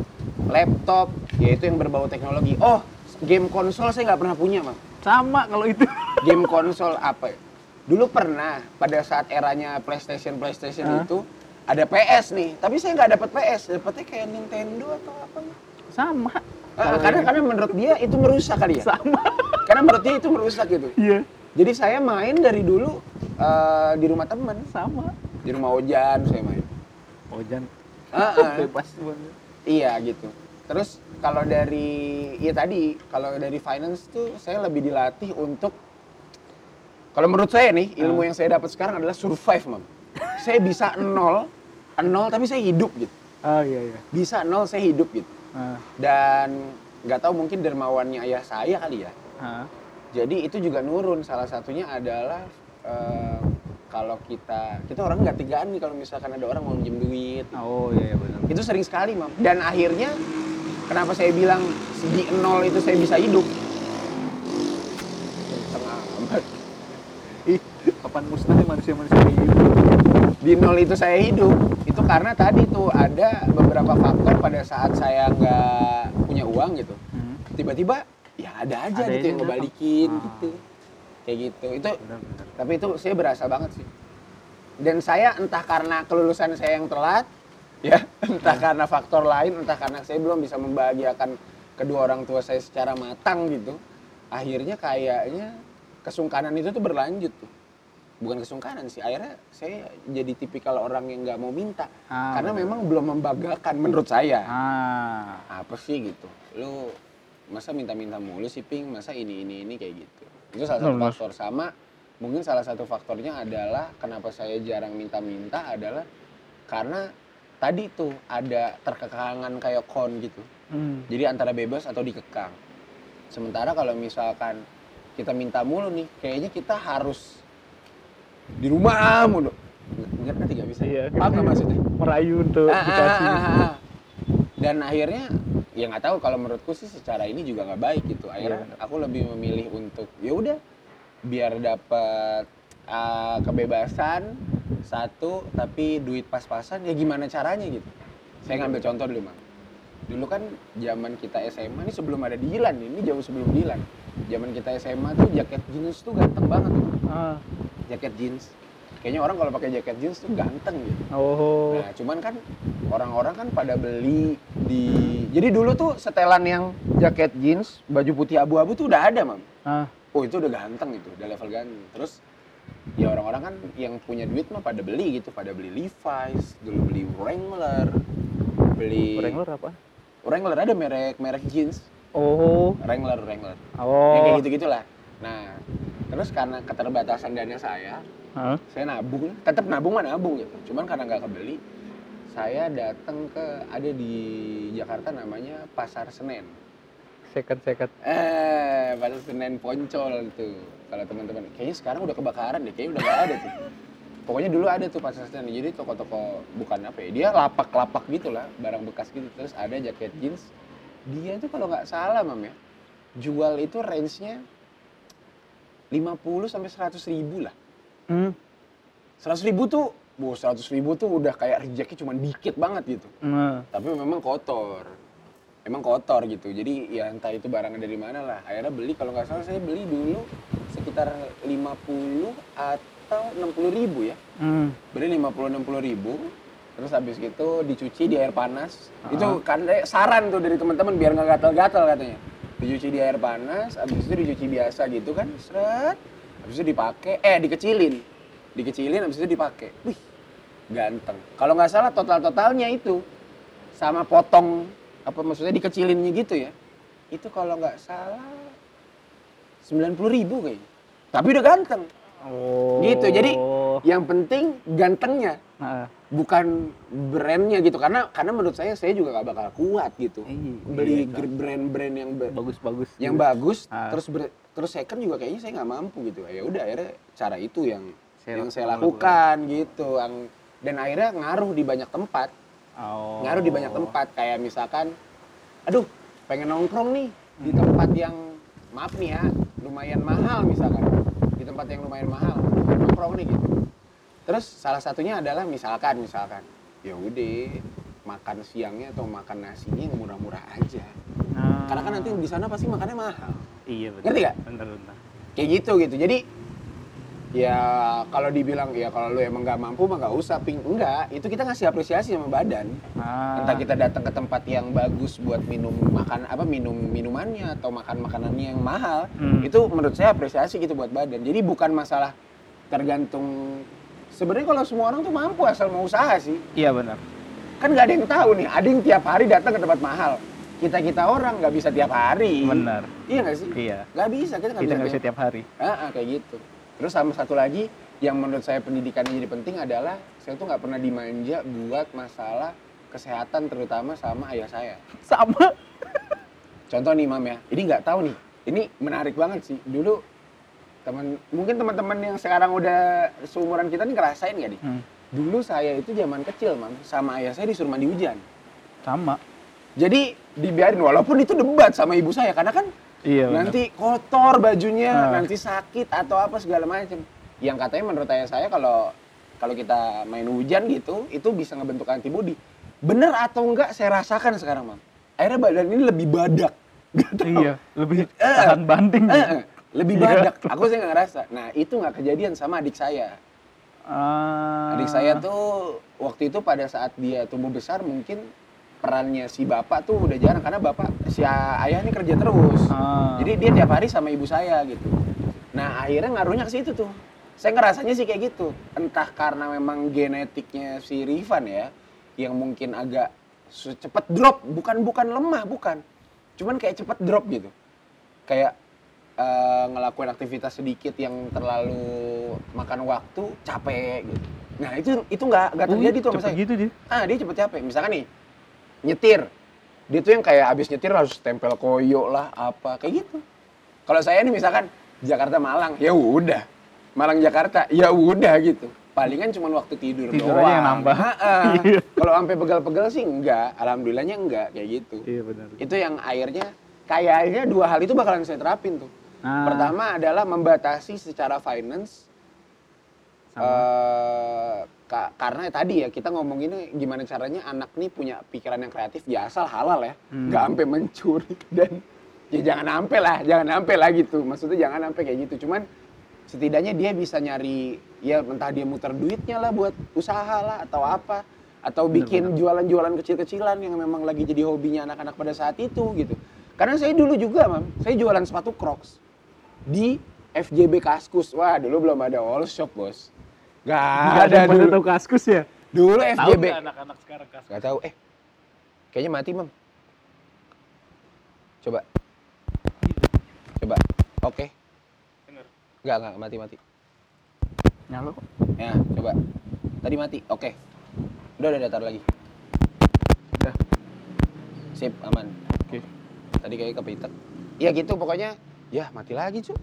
laptop, yaitu yang berbau teknologi. Oh, game konsol saya nggak pernah punya, Mam. Sama kalau itu. Game konsol apa? Dulu pernah pada saat eranya PlayStation PlayStation Hah? itu ada PS nih, tapi saya nggak dapat PS, dapetnya kayak Nintendo atau apa? Sama. Ah, karena karena menurut dia itu merusak kali ya. Sama. Karena menurut dia itu merusak gitu. Iya. Jadi saya main dari dulu eh, di rumah teman, Sama. di rumah Ojan saya main. Ojan. Ah, ah. Bebas banget. iya gitu. Terus kalau dari ya tadi kalau dari finance tuh saya lebih dilatih untuk kalau menurut saya nih ilmu yang saya dapat sekarang adalah survive, Mam. Saya bisa nol, nol tapi saya hidup gitu. Oh iya iya. Bisa nol saya hidup gitu. Ah. Dan nggak tahu mungkin dermawannya ayah saya kali ya. Ah. Jadi itu juga nurun. Salah satunya adalah eh, kalau kita kita orang nggak tegaan nih kalau misalkan ada orang mau minjem duit. Oh iya iya benar. Itu sering sekali, Mam. Dan akhirnya kenapa saya bilang di nol itu saya bisa hidup? Setengah amat. Ih, kapan musnahnya manusia-manusia kayak gitu? Di nol itu saya hidup. Itu karena tadi tuh ada beberapa faktor pada saat saya nggak punya uang gitu. Hmm. Tiba-tiba ya ada aja Ada gitu yang ngebalikin Ah. gitu. Kayak gitu. Itu Benar benar. Tapi itu saya berasa banget sih. Dan saya entah karena kelulusan saya yang telat, ya, entah karena faktor lain, entah karena saya belum bisa membahagiakan kedua orang tua saya secara matang gitu. Akhirnya kayaknya kesungkanan itu tuh berlanjut tuh. Bukan kesungkanan sih, akhirnya saya jadi tipikal orang yang nggak mau minta. Ah, karena memang belum membanggakan menurut saya. Ah. Apa sih gitu? Lu masa minta-minta mulu sih Ping, masa ini ini ini kayak gitu. Itu salah satu faktor sama. Mungkin salah satu faktornya adalah kenapa saya jarang minta-minta adalah karena tadi tuh ada terkekangan kayak kon gitu. Hmm. Jadi antara bebas atau dikekang. Sementara kalau misalkan kita minta mulu nih, kayaknya kita harus di rumah mulu. Ngerti nggak bisa? Iya. Paham nggak maksudnya? Merayu untuk Ah, ah, dikasih. ah, ah, ah. Dan akhirnya ya nggak tahu kalau menurutku sih secara ini juga nggak baik gitu. Akhirnya Iya. aku lebih memilih untuk ya udah biar dapat ah, kebebasan satu tapi duit pas-pasan ya gimana caranya gitu. Saya ngambil contoh dulu mang. Dulu kan zaman kita SMA ini sebelum ada Dilan ini jauh sebelum Dilan. Zaman kita SMA tuh jaket jeans tuh ganteng banget tuh. Ah. Jaket jeans. Kayaknya orang kalau pakai jaket jeans tuh ganteng gitu. Oh. Nah, cuman kan orang-orang kan pada beli di Jadi dulu tuh setelan yang jaket jeans, baju putih abu-abu tuh udah ada, Mam. Ah. Oh, itu udah ganteng itu, udah level ganteng. Terus ya orang-orang kan yang punya duit mah pada beli gitu, pada beli Levi's, dulu beli Wrangler, beli Wrangler apa? Wrangler ada merek merek jeans, Oh. Wrangler, Wrangler. Oh. kayak gitu-gitulah. Nah, terus karena keterbatasan dana saya, Hah? saya nabung tetap nabung mah nabung gitu cuman karena nggak kebeli saya datang ke ada di Jakarta namanya pasar Senen. Second second. eh pasar Senen Poncol gitu kalau teman-teman kayaknya sekarang udah kebakaran deh kayaknya udah nggak ada tuh. Pokoknya dulu ada tuh pasar Senen jadi toko-toko bukan apa ya dia lapak-lapak gitu lah barang bekas gitu. Terus ada jaket jeans. Dia itu kalau nggak salah mam ya jual itu range-nya 50 sampai 100 ribu lah Hmm. seratus ribu tuh, bu seratus ribu tuh udah kayak rejeknya cuma dikit banget gitu. Nah. Tapi memang kotor, emang kotor gitu. Jadi ya entah itu barangnya dari mana lah. Akhirnya beli kalau nggak salah saya beli dulu sekitar 50 atau 60 ribu ya. Hmm. Beli 50-60 ribu. Terus habis itu dicuci di air panas. Ah. Itu kan eh, saran tuh dari teman-teman biar nggak gatal-gatal katanya. Dicuci di air panas, habis itu dicuci biasa gitu kan, seret. Habis itu dipakai, eh dikecilin. Dikecilin, habis itu dipakai. Wih, ganteng. Kalau nggak salah total-totalnya itu sama potong apa maksudnya dikecilinnya gitu ya. Itu kalau nggak salah 90 ribu kayaknya. Tapi udah ganteng. Oh. Gitu. Jadi yang penting gantengnya, Nah, bukan brandnya gitu. Karena karena menurut saya saya juga gak bakal kuat gitu. Iya, Beli iya, brand-brand yang bagus-bagus. yang bagus Ah. terus ber- terus second juga kayaknya saya nggak mampu gitu. Ya udah akhirnya cara itu yang Saya yang saya lakukan. lakukan gitu. Ang- dan akhirnya ngaruh di banyak tempat. Oh. ngaruh di banyak tempat kayak misalkan aduh pengen nongkrong nih di tempat yang maaf nih ya lumayan mahal misalkan di tempat yang lumayan mahal nongkrong nih gitu terus salah satunya adalah misalkan misalkan ya udah makan siangnya atau makan nasinya yang murah-murah aja Nah. karena kan nanti di sana pasti makannya mahal Iya betul. Ngerti nggak? Bener bener. kayak gitu gitu jadi ya kalau dibilang ya kalau lu emang nggak mampu mah nggak usah ping enggak itu kita ngasih apresiasi sama badan Nah. entah kita datang ke tempat yang bagus buat minum makan apa minum minumannya atau makan makanannya yang mahal Hmm. itu menurut saya apresiasi gitu buat badan jadi bukan masalah tergantung sebenarnya kalau semua orang tuh mampu asal mau usaha sih Iya benar. kan nggak ada yang tahu nih ada yang tiap hari datang ke tempat mahal kita kita orang nggak bisa tiap hari Benar. iya nggak sih Iya. nggak bisa kita nggak bisa, bisa tiap hari. Ah, ah, kayak gitu terus sama satu lagi yang menurut saya pendidikannya jadi penting adalah saya tuh nggak pernah dimanja buat masalah kesehatan terutama sama ayah saya Sama. Contoh nih Mam ya, ini nggak tahu nih, ini menarik banget sih. Dulu teman, mungkin teman-teman yang sekarang udah seumuran kita nih ngerasain nggak nih? Hmm. Dulu saya itu zaman kecil Mam, sama ayah saya disuruh mandi hujan. Sama. Jadi dibiarin, walaupun itu debat sama ibu saya, karena kan Iya benar. nanti kotor bajunya, Ah. nanti sakit atau apa segala macam. Yang katanya menurut ayah saya kalau kalau kita main hujan gitu, itu bisa ngebentuk antibodi. Bener atau enggak saya rasakan sekarang Mam. Akhirnya badan ini lebih badak. Nggak tahu. Iya, lebih Eh, tahan banting. Eh, eh, lebih Iya. badak. Aku sih nggak ngerasa. Nah itu nggak kejadian sama adik saya. Ah. Adik saya tuh waktu itu pada saat dia tumbuh besar mungkin perannya si bapak tuh udah jarang karena bapak si ayah ini kerja terus. Ah. Jadi dia tiap hari sama ibu saya gitu. Nah akhirnya ngaruhnya ke situ tuh. Saya ngerasanya sih kayak gitu. Entah karena memang genetiknya si Rifan ya, yang mungkin agak cepet drop, bukan bukan lemah, bukan. Cuman kayak cepet drop gitu. Kayak eh, ngelakuin aktivitas sedikit yang terlalu makan waktu, capek gitu. Nah itu itu nggak nggak Oh, terjadi tuh sama saya. gitu dia. Ah dia cepet capek. Misalkan nih nyetir, dia tuh yang kayak abis nyetir harus tempel koyo lah apa kayak gitu. Kalau saya nih misalkan Jakarta Malang, ya udah. Malang Jakarta, ya udah gitu. Palingan cuma waktu tidur Tidur doang. aja yang nambah. Iya. Kalau sampai pegal-pegal sih enggak, alhamdulillahnya enggak kayak gitu. Iya benar. Itu yang akhirnya kayaknya dua hal itu bakalan saya terapin tuh. Nah. Pertama adalah membatasi secara finance Sama. ka- karena tadi ya kita ngomonginnya gimana caranya anak nih punya pikiran yang kreatif ya asal halal ya. Hmm. nggak sampai mencuri dan ya jangan sampai lah jangan sampai lah gitu. Maksudnya jangan sampai kayak gitu. Cuman setidaknya dia bisa nyari ya entah dia muter duitnya lah buat usaha lah atau apa. Atau bikin jualan-jualan kecil-kecilan yang memang lagi jadi hobinya anak-anak pada saat itu gitu. Karena saya dulu juga mam saya jualan sepatu Crocs di FJB Kaskus wah dulu belum ada all shop bos Gak Nggak ada yang dulu. tahu kaskus ya. Dulu Tahu FJB. nggak anak-anak sekarang kaskus? Gak tahu. Eh, kayaknya mati, Mam. Coba. Coba. Oke. Dengar. Enggak, enggak, mati, mati. Nyala kok. Ya, coba. Tadi mati. Oke. Udah, udah datar lagi. Udah. Sip, aman. Oke. Tadi kayak kepitek. Iya gitu pokoknya. Ya, mati lagi, cu.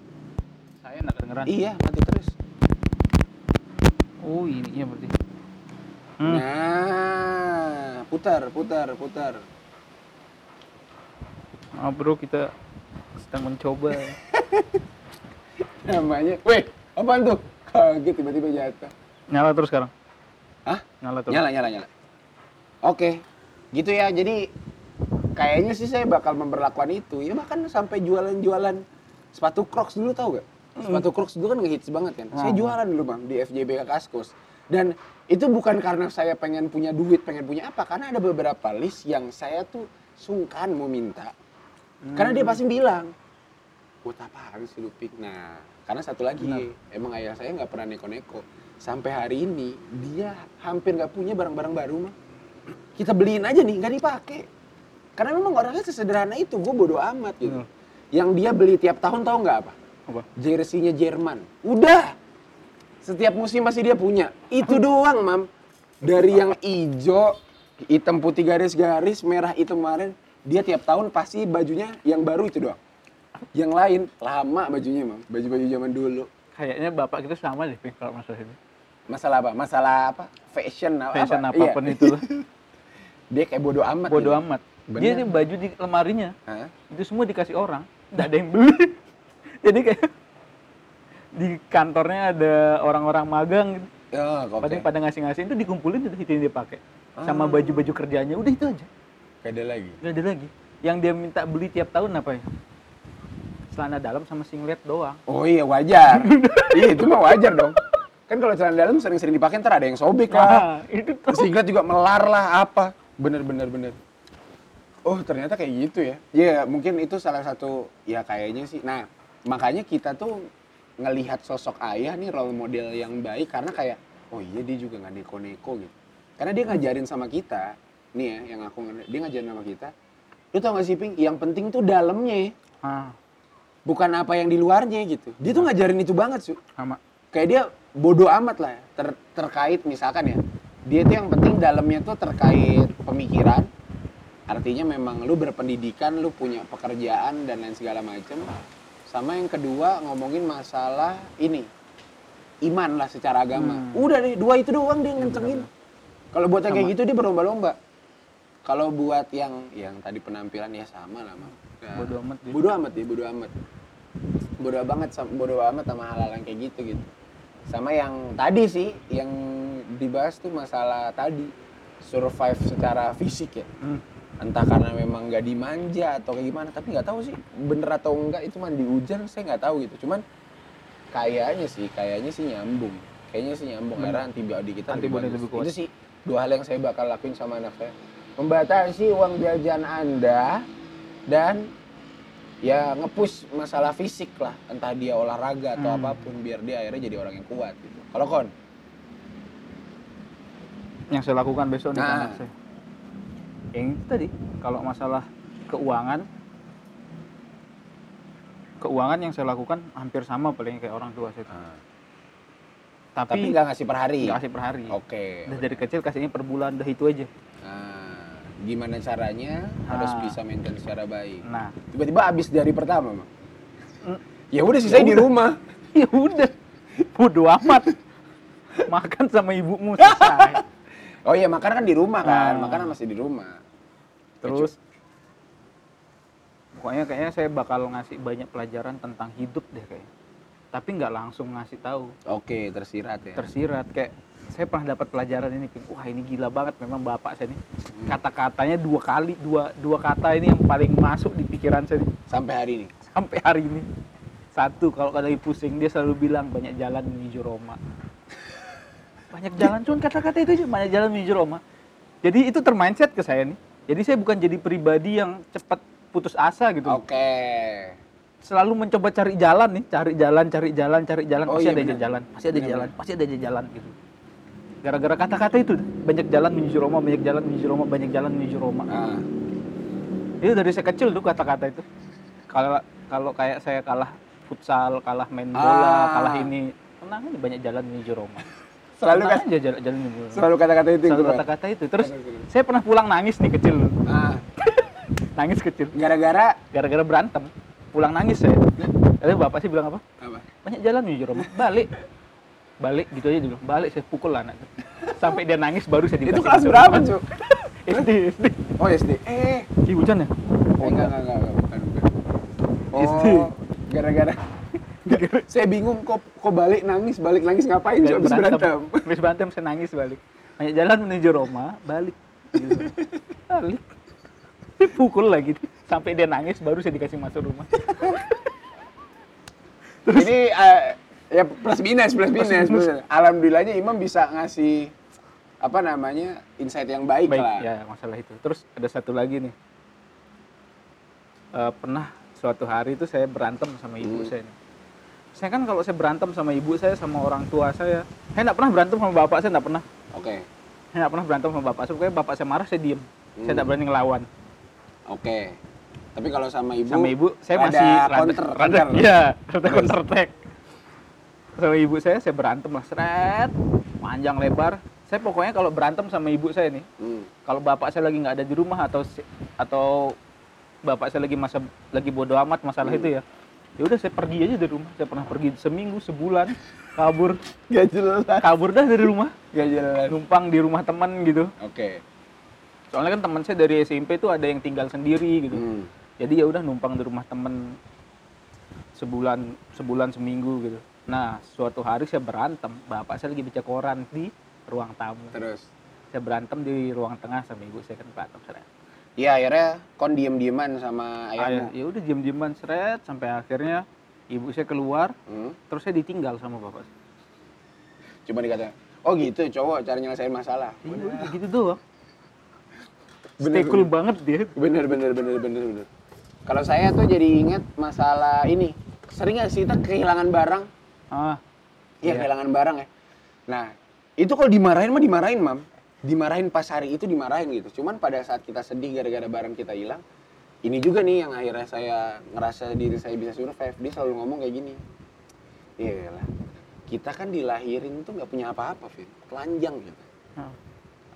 Saya nggak kedengeran. Iya, mati terus. Oh, ininya berarti. Hmm. Nah, putar, putar, putar. Maaf bro, kita sedang mencoba. Namanya, weh, apaan tuh? Kaget tiba-tiba jatuh. Nyala terus sekarang. Hah? Nyala terus. Nyala, nyala, nyala. Oke, gitu ya. Jadi kayaknya sih saya bakal memperlakukan itu. Ya bahkan sampai jualan-jualan sepatu Crocs dulu tau gak? Sepatu Crocs dulu kan ngehits banget kan. Saya Hmm. jualan dulu bang di FJB Kaskus. Dan itu bukan karena saya pengen punya duit, pengen punya apa. Karena ada beberapa list yang saya tuh sungkan mau minta. Karena dia pasti bilang, buat apaan sih lu Pik?" Nah, karena satu lagi, Benar. emang ayah saya nggak pernah neko-neko. Sampai hari ini, dia hampir nggak punya barang-barang baru mah. Kita beliin aja nih, nggak dipakai. Karena memang orangnya sesederhana itu, gue bodo amat gitu. Benar. Yang dia beli tiap tahun tahu nggak apa? Apa? Jersey-nya Jerman. Udah. Setiap musim pasti dia punya. Itu doang, Mam. Dari yang ijo, hitam putih garis-garis, merah hitam kemarin, dia tiap tahun pasti bajunya yang baru itu doang. Yang lain lama bajunya, Mam. Baju-baju zaman dulu. Kayaknya bapak kita sama deh Pink, kalau masalah ini. Masalah apa? Masalah apa? Fashion apa? Fashion apa? apa pun Iya. itu. Dia kayak bodoh amat. Bodoh amat. Bener. Dia nih baju di lemarinya, Hah? itu semua dikasih orang. Nggak ada yang beli. Jadi kayak di kantornya ada orang-orang magang gitu. Ya, oke. Pada pada ngasih-ngasih itu dikumpulin itu itu yang dia pakai. Sama Ah. baju-baju kerjanya udah itu aja. Gak ada lagi. Nggak ada lagi. Yang dia minta beli tiap tahun apa ya? Celana dalam sama singlet doang. Oh iya wajar. iya itu mah wajar dong. Kan kalau celana dalam sering-sering dipakai ntar ada yang sobek lah. Nah, itu tuh. Singlet juga melar lah apa. Bener bener bener. Oh ternyata kayak gitu ya. Iya mungkin itu salah satu ya kayaknya sih. Nah makanya kita tuh ngelihat sosok ayah nih role model yang baik karena kayak oh iya dia juga nggak neko-neko gitu. Karena dia ngajarin sama kita nih ya yang aku dia ngajarin sama kita. Lu tau gak sih Ping? Yang penting tuh dalamnya Ah, bukan apa yang di luarnya gitu. Dia tuh ngajarin itu banget su. sama. Kayak dia bodoh amat lah ya, ter- terkait misalkan ya. Dia tuh yang penting dalamnya tuh terkait pemikiran. Artinya memang lu berpendidikan, lu punya pekerjaan dan lain segala macem. Sama yang kedua ngomongin masalah ini. Iman lah secara agama. Hmm. Udah deh, dua itu doang dia ngencengin. Kalau buat yang kayak gitu dia berlomba-lomba. Kalau buat yang yang tadi penampilan ya sama lah, Mam. Ya, Bodo amat dia. Bodo amat ya, bodo amat. Bodo banget sama bodo amat sama hal-hal yang kayak gitu gitu. Sama yang tadi sih, yang dibahas tuh masalah tadi survive secara fisik ya. Hmm. Entah karena memang nggak dimanja atau kayak gimana, tapi nggak tahu sih bener atau enggak itu mah di hujan saya nggak tahu gitu. Cuman kayaknya sih, kayaknya sih nyambung. Kayaknya sih nyambung Hmm. karena antibiotik kita Antibody bagus. lebih kuat. Itu sih dua hal yang saya bakal lakuin sama anak saya. Membatasi uang jajan Anda dan ya ngepush masalah fisik lah, entah dia olahraga atau Hmm. apa pun biar dia akhirnya jadi orang yang kuat gitu. Kalau kon, Yang saya lakukan besok nih Nah. anak saya. Yang itu tadi, kalau masalah keuangan, keuangan yang saya lakukan hampir sama paling kayak orang tua saya. tapi Tapi nggak ngasih per hari. nggak kasih per hari. Oke. Udah dari kecil kasihnya per bulan, udah itu aja. Nah, gimana caranya harus Ah. bisa maintain secara baik. Nah, Tiba-tiba habis dari pertama, Bang. Mm. Ya udah sisanya di udah. rumah. ya udah, bodo amat. Makan sama ibumu selesai. Oh iya, makan kan di rumah kan. Ah. Makanan masih di rumah. Terus pokoknya kayaknya saya bakal ngasih banyak pelajaran tentang hidup deh kayaknya. Tapi nggak langsung ngasih tahu. Oke, tersirat ya. Tersirat kayak saya pernah dapat pelajaran ini, wah ini gila banget memang bapak saya nih. Kata-katanya dua kali, dua dua kata ini yang paling masuk di pikiran saya nih, Sampai hari ini. sampai hari ini. Satu, kalau lagi pusing dia selalu bilang banyak jalan menuju Roma. Banyak jalan, cuman kata-kata itu aja banyak jalan menuju Roma. Jadi itu termindset ke saya nih. Jadi saya bukan jadi pribadi yang cepat putus asa gitu. Oke. Selalu mencoba cari jalan nih, cari jalan, cari jalan, cari jalan, Oh pasti iya, ada aja benar. jalan, pasti ada Benar, jalan, benar. pasti ada jalan gitu. Gara-gara kata-kata itu, banyak jalan menuju Roma, banyak jalan menuju Roma, banyak jalan menuju Roma. Ah, Itu dari saya kecil tuh kata-kata itu. Kalau kalau kayak saya kalah futsal, kalah main bola, Ah. kalah ini, tenang aja banyak jalan menuju Roma. Selalu kan aja jalan, jalan selalu kata-kata itu Selalu kata-kata itu. Terus saya pernah pulang nangis nih kecil, Ah, nangis kecil. gara-gara Gara-gara berantem, pulang nangis saya. Lalu bapak sih bilang apa? apa? Banyak jalan menuju Roma. Balik. Balik gitu aja dia bilang. Balik saya pukul anak. Sampai dia nangis baru saya Itu dikasih kelas berapa. Cuk? SD, SD. Oh, SD. Eh, Ih, hujan ya? Oh, enggak, enggak, enggak, enggak, bukan, bukan. Oh, gara-gara saya bingung kok kok balik nangis, balik nangis ngapain? Habis berantem. Habis berantem saya nangis balik. Banyak jalan menuju Roma, balik. Gitu. Balik. Dipukul lagi. Sampai dia nangis baru saya dikasih masuk rumah. Ini eh, ya plus minus, plus minus. plus minus. Alhamdulillahnya Imam bisa ngasih apa namanya insight yang baik, Baik, lah. ya masalah itu. Terus ada satu lagi nih. Eh, pernah suatu hari itu saya berantem sama ibu Hmm. saya nih. Saya kan kalau saya berantem sama ibu saya sama orang tua saya, saya nggak pernah berantem sama bapak saya nggak pernah. Oke, Saya nggak pernah berantem sama bapak saya. Pokoknya bapak saya marah saya diem. Saya Hmm. nggak berani ngelawan. oke. Tapi kalau sama ibu, sama ibu saya rada masih counter, rada, counter. iya rada counter attack sama ibu saya saya berantem lah seret panjang lebar saya pokoknya kalau berantem sama ibu saya nih Hmm. kalau bapak saya lagi nggak ada di rumah atau atau bapak saya lagi masa lagi bodoh amat masalah Hmm. itu ya ya udah saya pergi aja dari rumah saya pernah pergi seminggu sebulan kabur Gak jelas. kabur dah dari rumah Gak jelas. numpang di rumah teman gitu Oke. soalnya kan teman saya dari SMP itu ada yang tinggal sendiri gitu Hmm. jadi ya udah numpang di rumah temen sebulan sebulan seminggu gitu nah suatu hari saya berantem bapak saya lagi baca koran di ruang tamu Terus. saya berantem di ruang tengah sama ibu saya kan berantem seret Iya akhirnya kon diem-dieman sama Ayah, ayahmu. ya udah diam diaman seret sampai akhirnya ibu saya keluar Hmm. terus saya ditinggal sama bapak. Cuma dikata, oh gitu cowok cara nyelesain masalah. Iya, gitu doang Bener, stay cool banget dia Bener bener bener bener bener. Kalau saya tuh jadi inget masalah ini. Sering gak sih kita kehilangan barang? ah Iya Iya. kehilangan barang ya. Nah itu kalau dimarahin mah dimarahin mam. Dimarahin pas hari itu dimarahin gitu. Cuman pada saat kita sedih gara-gara barang kita hilang, ini juga nih yang akhirnya saya ngerasa diri saya bisa survive. Dia selalu ngomong kayak gini. Iya lah. Kita kan dilahirin tuh nggak punya apa-apa, Vin. Telanjang gitu. Ah.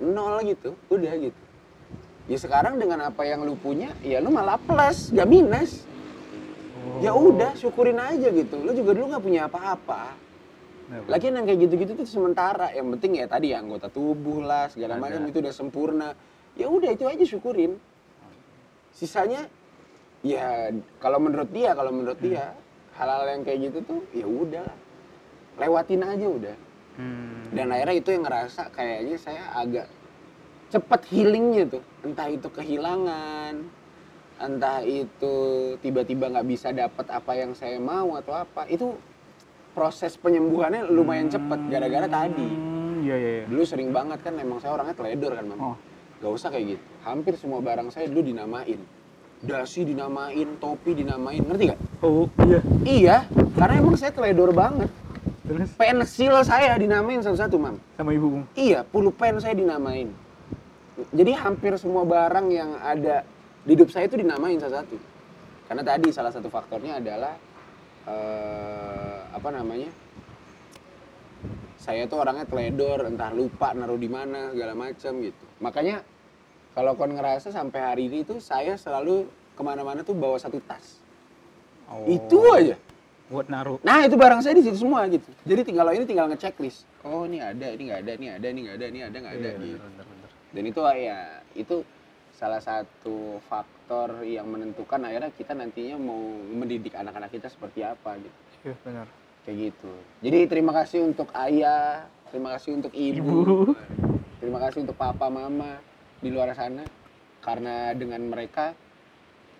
Nol gitu. Udah gitu. Ya sekarang dengan apa yang lu punya, ya lu malah plus, gak minus. Ya Oh. udah, syukurin aja gitu. Lu juga dulu nggak punya apa-apa. Nah, Lagian yang kayak gitu-gitu tuh sementara. Yang penting ya tadi ya anggota tubuh lah segala macam itu udah sempurna. Ya udah itu aja syukurin. Sisanya ya kalau menurut dia kalau menurut dia hal-hal yang kayak gitu tuh ya udah lewatin aja udah. hmm. Dan akhirnya itu yang ngerasa kayaknya saya agak cepet healingnya tuh. Entah itu kehilangan, entah itu tiba-tiba nggak bisa dapat apa yang saya mau atau apa. Itu proses penyembuhannya lumayan cepet gara-gara tadi. Hmm, iya iya iya Dulu sering banget kan emang saya orangnya teledor kan, Mam. oh Gak usah kayak gitu. Hampir semua barang saya dulu dinamain. Dasi dinamain, topi dinamain, ngerti gak? oh iya Iya, karena emang saya teledor banget. terus Pensil saya dinamain satu-satu, Mam. sama ibu Iya, pulpen saya dinamain. Jadi hampir semua barang yang ada di hidup saya itu dinamain satu-satu. Karena tadi salah satu faktornya adalah eh, apa namanya? Saya tuh orangnya teledor, entah lupa naruh di mana segala macam gitu. Makanya kalau kon ngerasa sampai hari ini tuh saya selalu ke mana-mana tuh bawa satu tas. oh. Itu aja. buat naruh Nah itu barang saya di situ semua gitu. Jadi tinggal ini tinggal ngechecklist. Oh ini ada, ini nggak ada, ini ada, ini nggak ada, ini ada, nggak ada. Iya, gitu. bener, bener. Dan itu ya itu salah satu faktor yang menentukan akhirnya kita nantinya mau mendidik anak-anak kita seperti apa gitu. Iya, benar. Kayak gitu. Jadi terima kasih untuk ayah, terima kasih untuk ibu, Ibu. terima kasih untuk papa mama di luar sana. Karena dengan mereka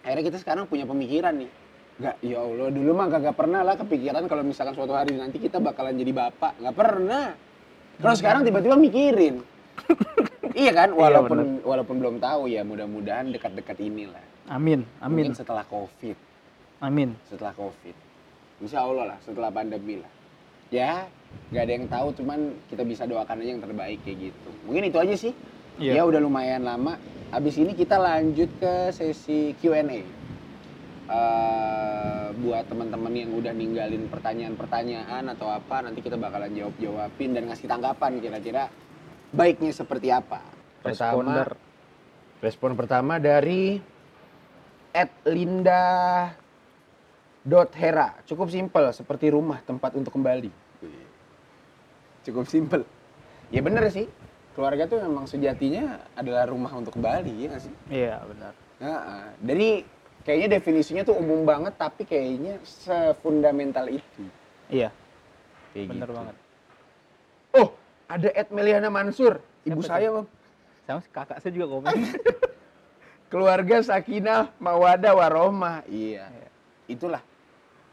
akhirnya kita sekarang punya pemikiran nih. Gak, ya Allah, dulu mah gak, pernah lah kepikiran kalau misalkan suatu hari nanti kita bakalan jadi bapak. Gak pernah. Kalau sekarang tiba-tiba mikirin. iya kan? Walaupun walaupun belum tahu ya, mudah-mudahan dekat-dekat inilah. Amin, amin, Mungkin setelah Covid, amin. setelah Covid. Insya Allah lah, setelah pandemi lah. Ya, gak ada yang tahu, cuman kita bisa doakan aja yang terbaik kayak gitu. Mungkin itu aja sih. Ya Iya. udah lumayan lama. Habis ini kita lanjut ke sesi Q&A. Eh, buat teman-teman yang udah ninggalin pertanyaan-pertanyaan atau apa, nanti kita bakalan jawab-jawabin dan ngasih tanggapan kira-kira baiknya seperti apa. Pertama, Responder. respon pertama dari @linda dot hera. Cukup simpel seperti rumah tempat untuk kembali. Cukup simpel. Ya bener sih. Keluarga tuh memang sejatinya adalah rumah untuk kembali ya nggak sih? Iya, benar. Nah, jadi kayaknya definisinya tuh umum banget tapi kayaknya sefundamental itu. Iya, Kayak benar gitu. banget. oh ada Ed Meliana Mansur. Ibu Siapa saya bang. Sama kakak saya juga komen. keluarga sakinah mawadah warohmah iya. Itulah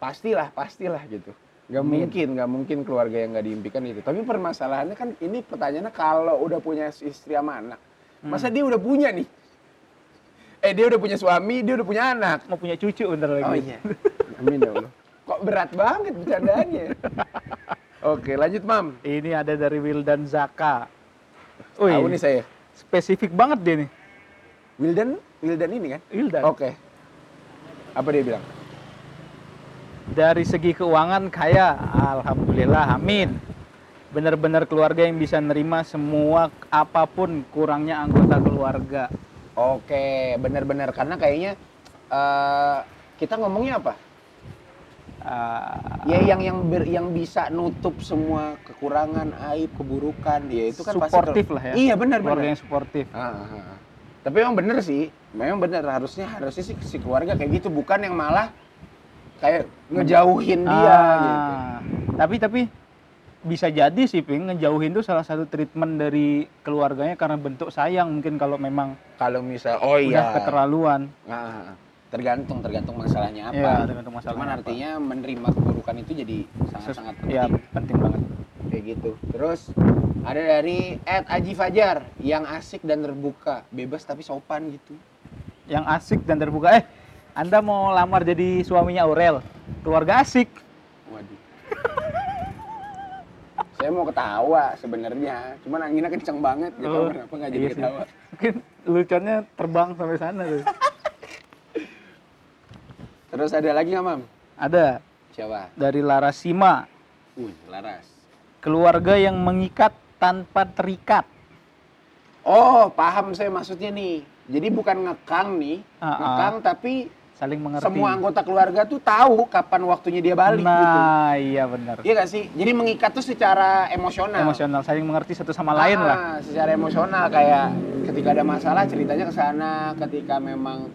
pastilah pastilah gitu. Nggak Amin. mungkin nggak mungkin keluarga yang nggak diimpikan itu tapi permasalahannya kan ini pertanyaannya kalau udah punya istri sama anak masa dia udah punya nih? Eh dia udah punya suami dia udah punya anak. Mau punya cucu bentar lagi. oh iya. Amin ya allah. Kok berat banget bercandaannya? Oke lanjut mam. Ini ada dari Wildan Zaka. tahu Wih, nih saya. spesifik banget dia nih. Wildan? Wildan ini kan? Wildan. oke. Apa dia bilang? Dari segi keuangan kaya, alhamdulillah, amin. Benar-benar keluarga yang bisa nerima semua apa pun kurangnya anggota keluarga. Oke, benar-benar karena kayaknya eh, kita ngomongnya apa? Ah, Ya yang yang ber- yang bisa nutup semua kekurangan, aib, keburukan, ya itu kan pasti Suportif lah ya. Iya benar keluarga benar. yang suportif. Ah, ah, ah. Tapi memang bener sih, memang bener harusnya harusnya sih si keluarga kayak gitu, bukan yang malah kayak ngejauhin dia gitu. Ah, Tapi tapi bisa jadi sih Ping ngejauhin tuh salah satu treatment dari keluarganya karena bentuk sayang mungkin kalau memang Kalau misal, oh udah iya, keterlaluan. Ah, ah, ah. tergantung tergantung masalahnya apa. Iya, tergantung masalahnya Cuman apa. artinya menerima keburukan itu jadi sangat-sangat penting. Ya, penting banget. kayak gitu. Terus ada dari Ed Aji Fajar yang asik dan terbuka, bebas tapi sopan gitu. Yang asik dan terbuka. Eh, Anda mau lamar jadi suaminya Aurel? Keluarga asik. Waduh. Saya mau ketawa sebenarnya, cuman anginnya kenceng banget gitu. Oh, Kenapa nggak jadi iya sih. ketawa? Mungkin lucunya terbang sampai sana tuh. Terus ada lagi nggak, Mam? Ada Siapa? dari Larasima, Wih, Laras. keluarga yang mengikat tanpa terikat. Oh, paham saya maksudnya nih. Jadi bukan ngekang nih, Ah, ah. ngekang tapi Saling mengerti. semua anggota keluarga tuh tahu kapan waktunya dia balik gitu. Nah, iya benar. Iya gak sih? Jadi mengikat tuh secara emosional. Emosional, saling mengerti satu sama lain lah. Ah, Secara emosional kayak ketika ada masalah ceritanya ke sana, ketika memang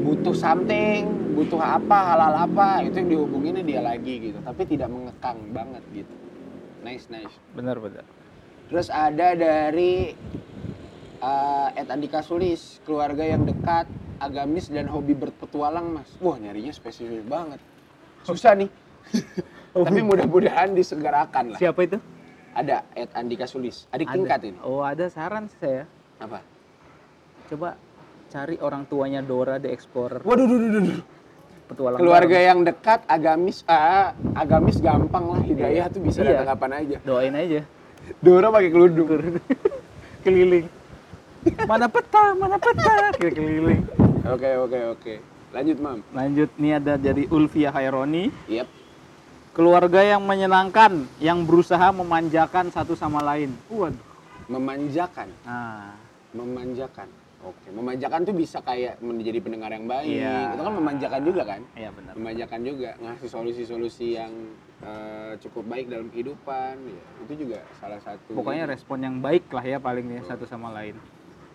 butuh something, butuh apa, halal apa, itu yang dihubunginnya dia lagi gitu. Tapi tidak mengekang banget gitu. Nice, nice. Benar, benar. Terus ada dari uh, Ed Andika Sulis, keluarga yang dekat, agamis dan hobi berpetualang mas. Wah nyarinya spesifik banget. Susah nih. Tapi mudah-mudahan disegerakan lah. Siapa itu? Ada Ed Andika Sulis, adik Ada. tingkat ini. Oh, ada saran saya. Apa? Coba cari orang tuanya Dora the Explorer. Waduh, duh, duh, duh, duh. Petualang Keluarga bareng. yang dekat, agamis, ah, agamis gampang lah. Hidayah Iya. tuh bisa Iya. datang kapan aja. Doain aja. Dora pakai kerudung. Keliling. Mana peta, mana peta. Keliling. Oke, oke, oke. Lanjut, Mam. Lanjut nih ada dari Ulfia Haironi. Yep. Keluarga yang menyenangkan, yang berusaha memanjakan satu sama lain. Waduh. Memanjakan. Nah, memanjakan. Oke, memanjakan tuh bisa kayak menjadi pendengar yang baik. Iya. Itu kan memanjakan juga kan? iya benar. Memanjakan juga, ngasih solusi-solusi yang eh, cukup baik dalam kehidupan. Ya, itu juga salah satu. Pokoknya respon yang baik lah ya paling ya satu sama lain.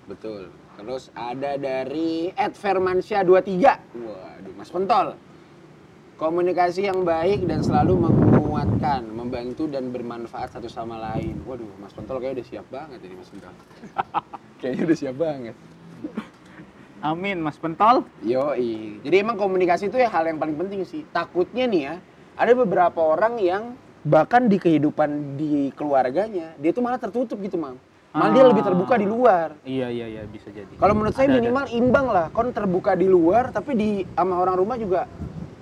Betul. Terus ada dari Ed Firmansyah 23. Waduh, Mas Pentol. Komunikasi yang baik dan selalu menguatkan, membantu dan bermanfaat satu sama lain. Waduh, Mas Pentol kayaknya udah siap banget ini Mas Pentol. kayaknya udah siap banget. Amin, Mas Pentol. Yoi. Jadi emang komunikasi itu ya hal yang paling penting sih. Takutnya nih ya, ada beberapa orang yang bahkan di kehidupan di keluarganya, dia tuh malah tertutup gitu, Mam. Malah dia lebih terbuka di luar. Iya iya iya bisa jadi. Kalau menurut saya Ada, ada. minimal imbang lah. Kon terbuka di luar, tapi di sama orang rumah juga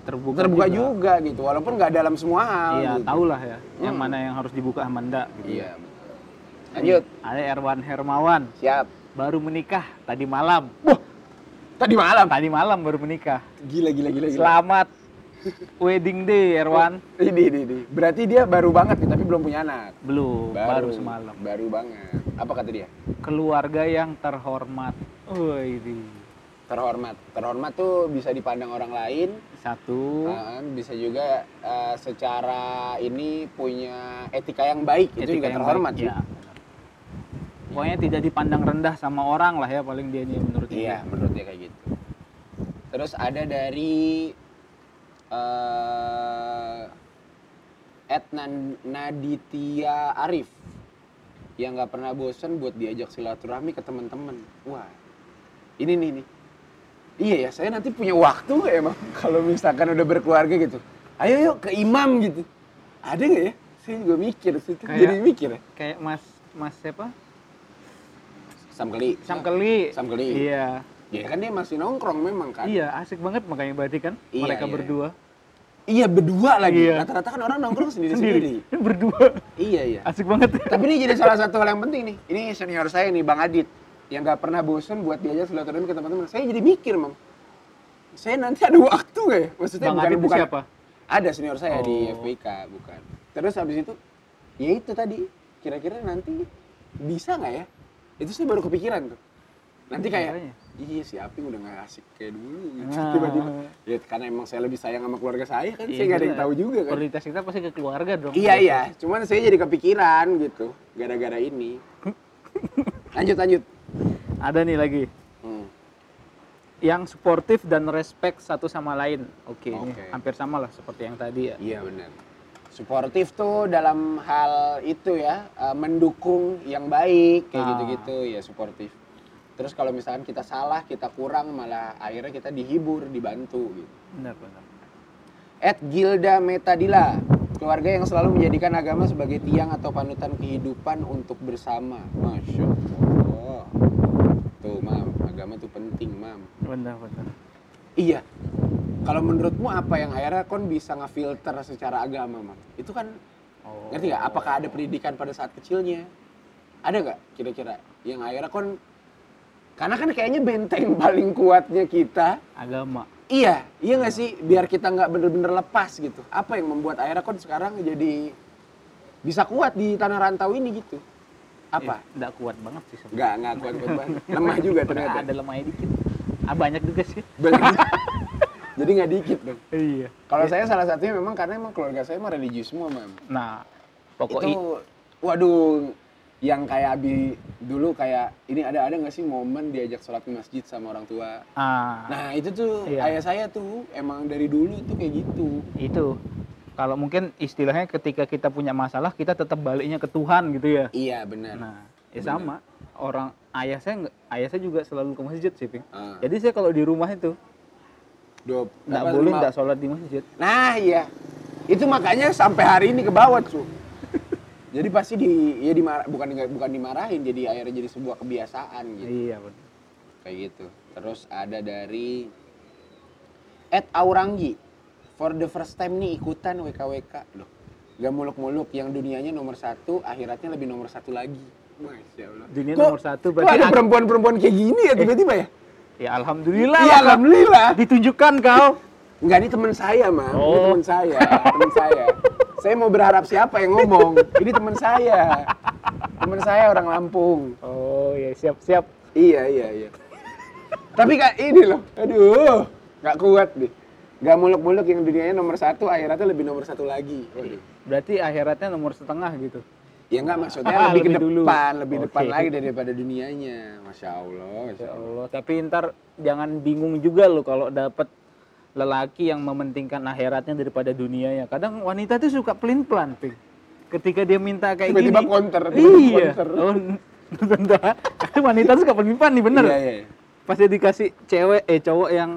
terbuka, terbuka juga, gitu. Walaupun nggak dalam semua hal. Iya, gitu. tahu lah ya. Yang Hmm. mana yang harus dibuka sama enggak gitu. Iya. betul. Lanjut. Ada Erwan Hermawan, Siap. baru menikah tadi malam. Wah, tadi malam. Tadi malam baru menikah. Gila, gila, gila. gila. Selamat wedding day Erwan. Ini, ini, ini. Berarti dia baru banget nih, tapi belum punya anak. Belum, baru, semalam. Baru banget. Apa kata dia? Keluarga yang terhormat. Wih, Terhormat. Terhormat tuh bisa dipandang orang lain, satu uh, bisa juga uh, secara ini punya etika yang baik. itu juga etika yang terhormat baik. Ya. Pokoknya tidak dipandang rendah sama orang lah ya paling dia ini menurut Iya, dia. menurut dia kayak gitu. Terus ada dari uh, Ed Nan- Naditya Arif yang nggak pernah bosen buat diajak silaturahmi ke teman-teman. Wah, ini nih nih. Iya ya, saya nanti punya waktu nggak emang kalau misalkan udah berkeluarga gitu. Ayo yuk ke imam gitu. Ada nggak ya? Saya juga mikir, situ Kayak- jadi mikir ya. Kayak Mas Mas siapa? Samkeli. Samkeli. Samkeli. Iya. Ya kan dia masih nongkrong memang kan. Iya, asik banget makanya berarti kan Iya, mereka iya. berdua. Iya berdua lagi. Iya. Rata-rata kan orang nongkrong sendiri-sendiri. berdua. iya iya. Asik banget. Tapi ini jadi salah satu hal yang penting nih. Ini senior saya nih Bang Adit yang nggak pernah bosen buat diajak silaturahmi ke teman-teman. Saya jadi mikir, Mam. saya nanti ada waktu nggak ya? Maksudnya Bang bukan Adit bukan siapa? ada senior saya di Oh. FPK bukan. Terus habis itu ya itu tadi kira-kira nanti bisa nggak ya? Itu saya baru kepikiran tuh. Nanti kayak. Iya si Aping udah nggak asik kayak dulu gitu. Nah. Tiba-tiba ya karena emang saya lebih sayang sama keluarga saya kan Iya, saya nggak ada yang tahu juga kan. Prioritas kita pasti ke keluarga dong. Iya iya, cuman saya jadi kepikiran gitu gara-gara ini. Lanjut lanjut. Ada nih lagi. Hmm. Yang suportif dan respect satu sama lain. Oke, ini Oke. hampir sama lah seperti yang tadi ya. Iya benar. Suportif tuh dalam hal itu ya, eh, mendukung yang baik kayak Ah. gitu-gitu ya suportif. Terus kalau misalkan kita salah, kita kurang malah akhirnya kita dihibur, dibantu gitu. Benar, benar. Ed Gilda Metadila, keluarga yang selalu menjadikan agama sebagai tiang atau panutan kehidupan untuk bersama. Masya Allah. Tuh, mam, agama tuh penting, mam. Benar, benar. Iya. Kalau menurutmu apa yang akhirnya kon bisa ngefilter secara agama, mam? Itu kan Oh. ngerti nggak? Apakah ada pendidikan pada saat kecilnya? Ada nggak kira-kira yang akhirnya kon? Karena kan kayaknya benteng paling kuatnya kita agama? Iya, iya nggak sih? Biar kita nggak bener-bener lepas gitu. Apa yang membuat akhirnya kon sekarang jadi bisa kuat di tanah rantau ini gitu? Apa? Eh, nggak kuat banget sih sebenarnya. Nggak, nggak kuat-kuat banget. Lemah juga ternyata. Ada lemahnya dikit. Ah, banyak juga sih. Banyak. jadi nggak dikit dong. Iya. Kalau saya salah satunya memang karena emang keluarga saya mah religius semua, Mam. Nah, pokoknya Itu, waduh, yang kayak Abi dulu kayak ini ada ada nggak sih momen diajak sholat di masjid sama orang tua? ah, Nah itu tuh Iya. ayah saya tuh emang dari dulu tuh kayak gitu. itu kalau mungkin istilahnya ketika kita punya masalah kita tetap baliknya ke Tuhan gitu ya. Iya benar. Nah, ya Benar. sama. Orang ayah saya ayah saya juga selalu ke masjid sih. Ah. Jadi saya kalau di rumah itu nggak boleh nggak sholat di masjid. Nah iya, itu makanya sampai hari ini ke bawah cu. Jadi pasti di, ya dimar, bukan bukan dimarahin, jadi akhirnya jadi sebuah kebiasaan gitu. Iya, benar. Kayak gitu. Terus ada dari Ed Auranggi. For the first time nih ikutan WKWK. Loh, gak muluk-muluk. Yang dunianya nomor satu, akhiratnya lebih nomor satu lagi. Masya Allah. Dunia Kok- nomor satu Kok berarti ada ag- perempuan-perempuan kayak gini ya tiba-tiba ya? Ya alhamdulillah. Lah, Kak. alhamdulillah. Ditunjukkan kau. Enggak, ini teman saya, Mam. Ini Oh. teman saya, teman saya. Saya mau berharap siapa yang ngomong. Ini teman saya. Teman saya orang Lampung. Oh, ya siap-siap. Iya, iya, iya. Tapi kak ini loh, aduh, nggak kuat deh. Gak muluk-muluk yang dunianya nomor satu, akhiratnya lebih nomor satu lagi. Waduh. Berarti akhiratnya nomor setengah gitu. Ya enggak maksudnya lebih, ke lebih dulu. depan, lebih Oke. depan lagi daripada dunianya. Masya Allah, Masya Ya Allah. Allah, tapi ntar jangan bingung juga lo kalau dapat lelaki yang mementingkan akhiratnya daripada dunianya. Kadang wanita tuh suka pelin-pelan, Ping. Ketika dia minta kayak Tiba-tiba gini. counter, tiba-tiba Iya. counter. Oh, bentar. Kadang wanita suka pelin-pelan nih, bener. Iya, iya. Pas dia dikasih cewek, eh cowok yang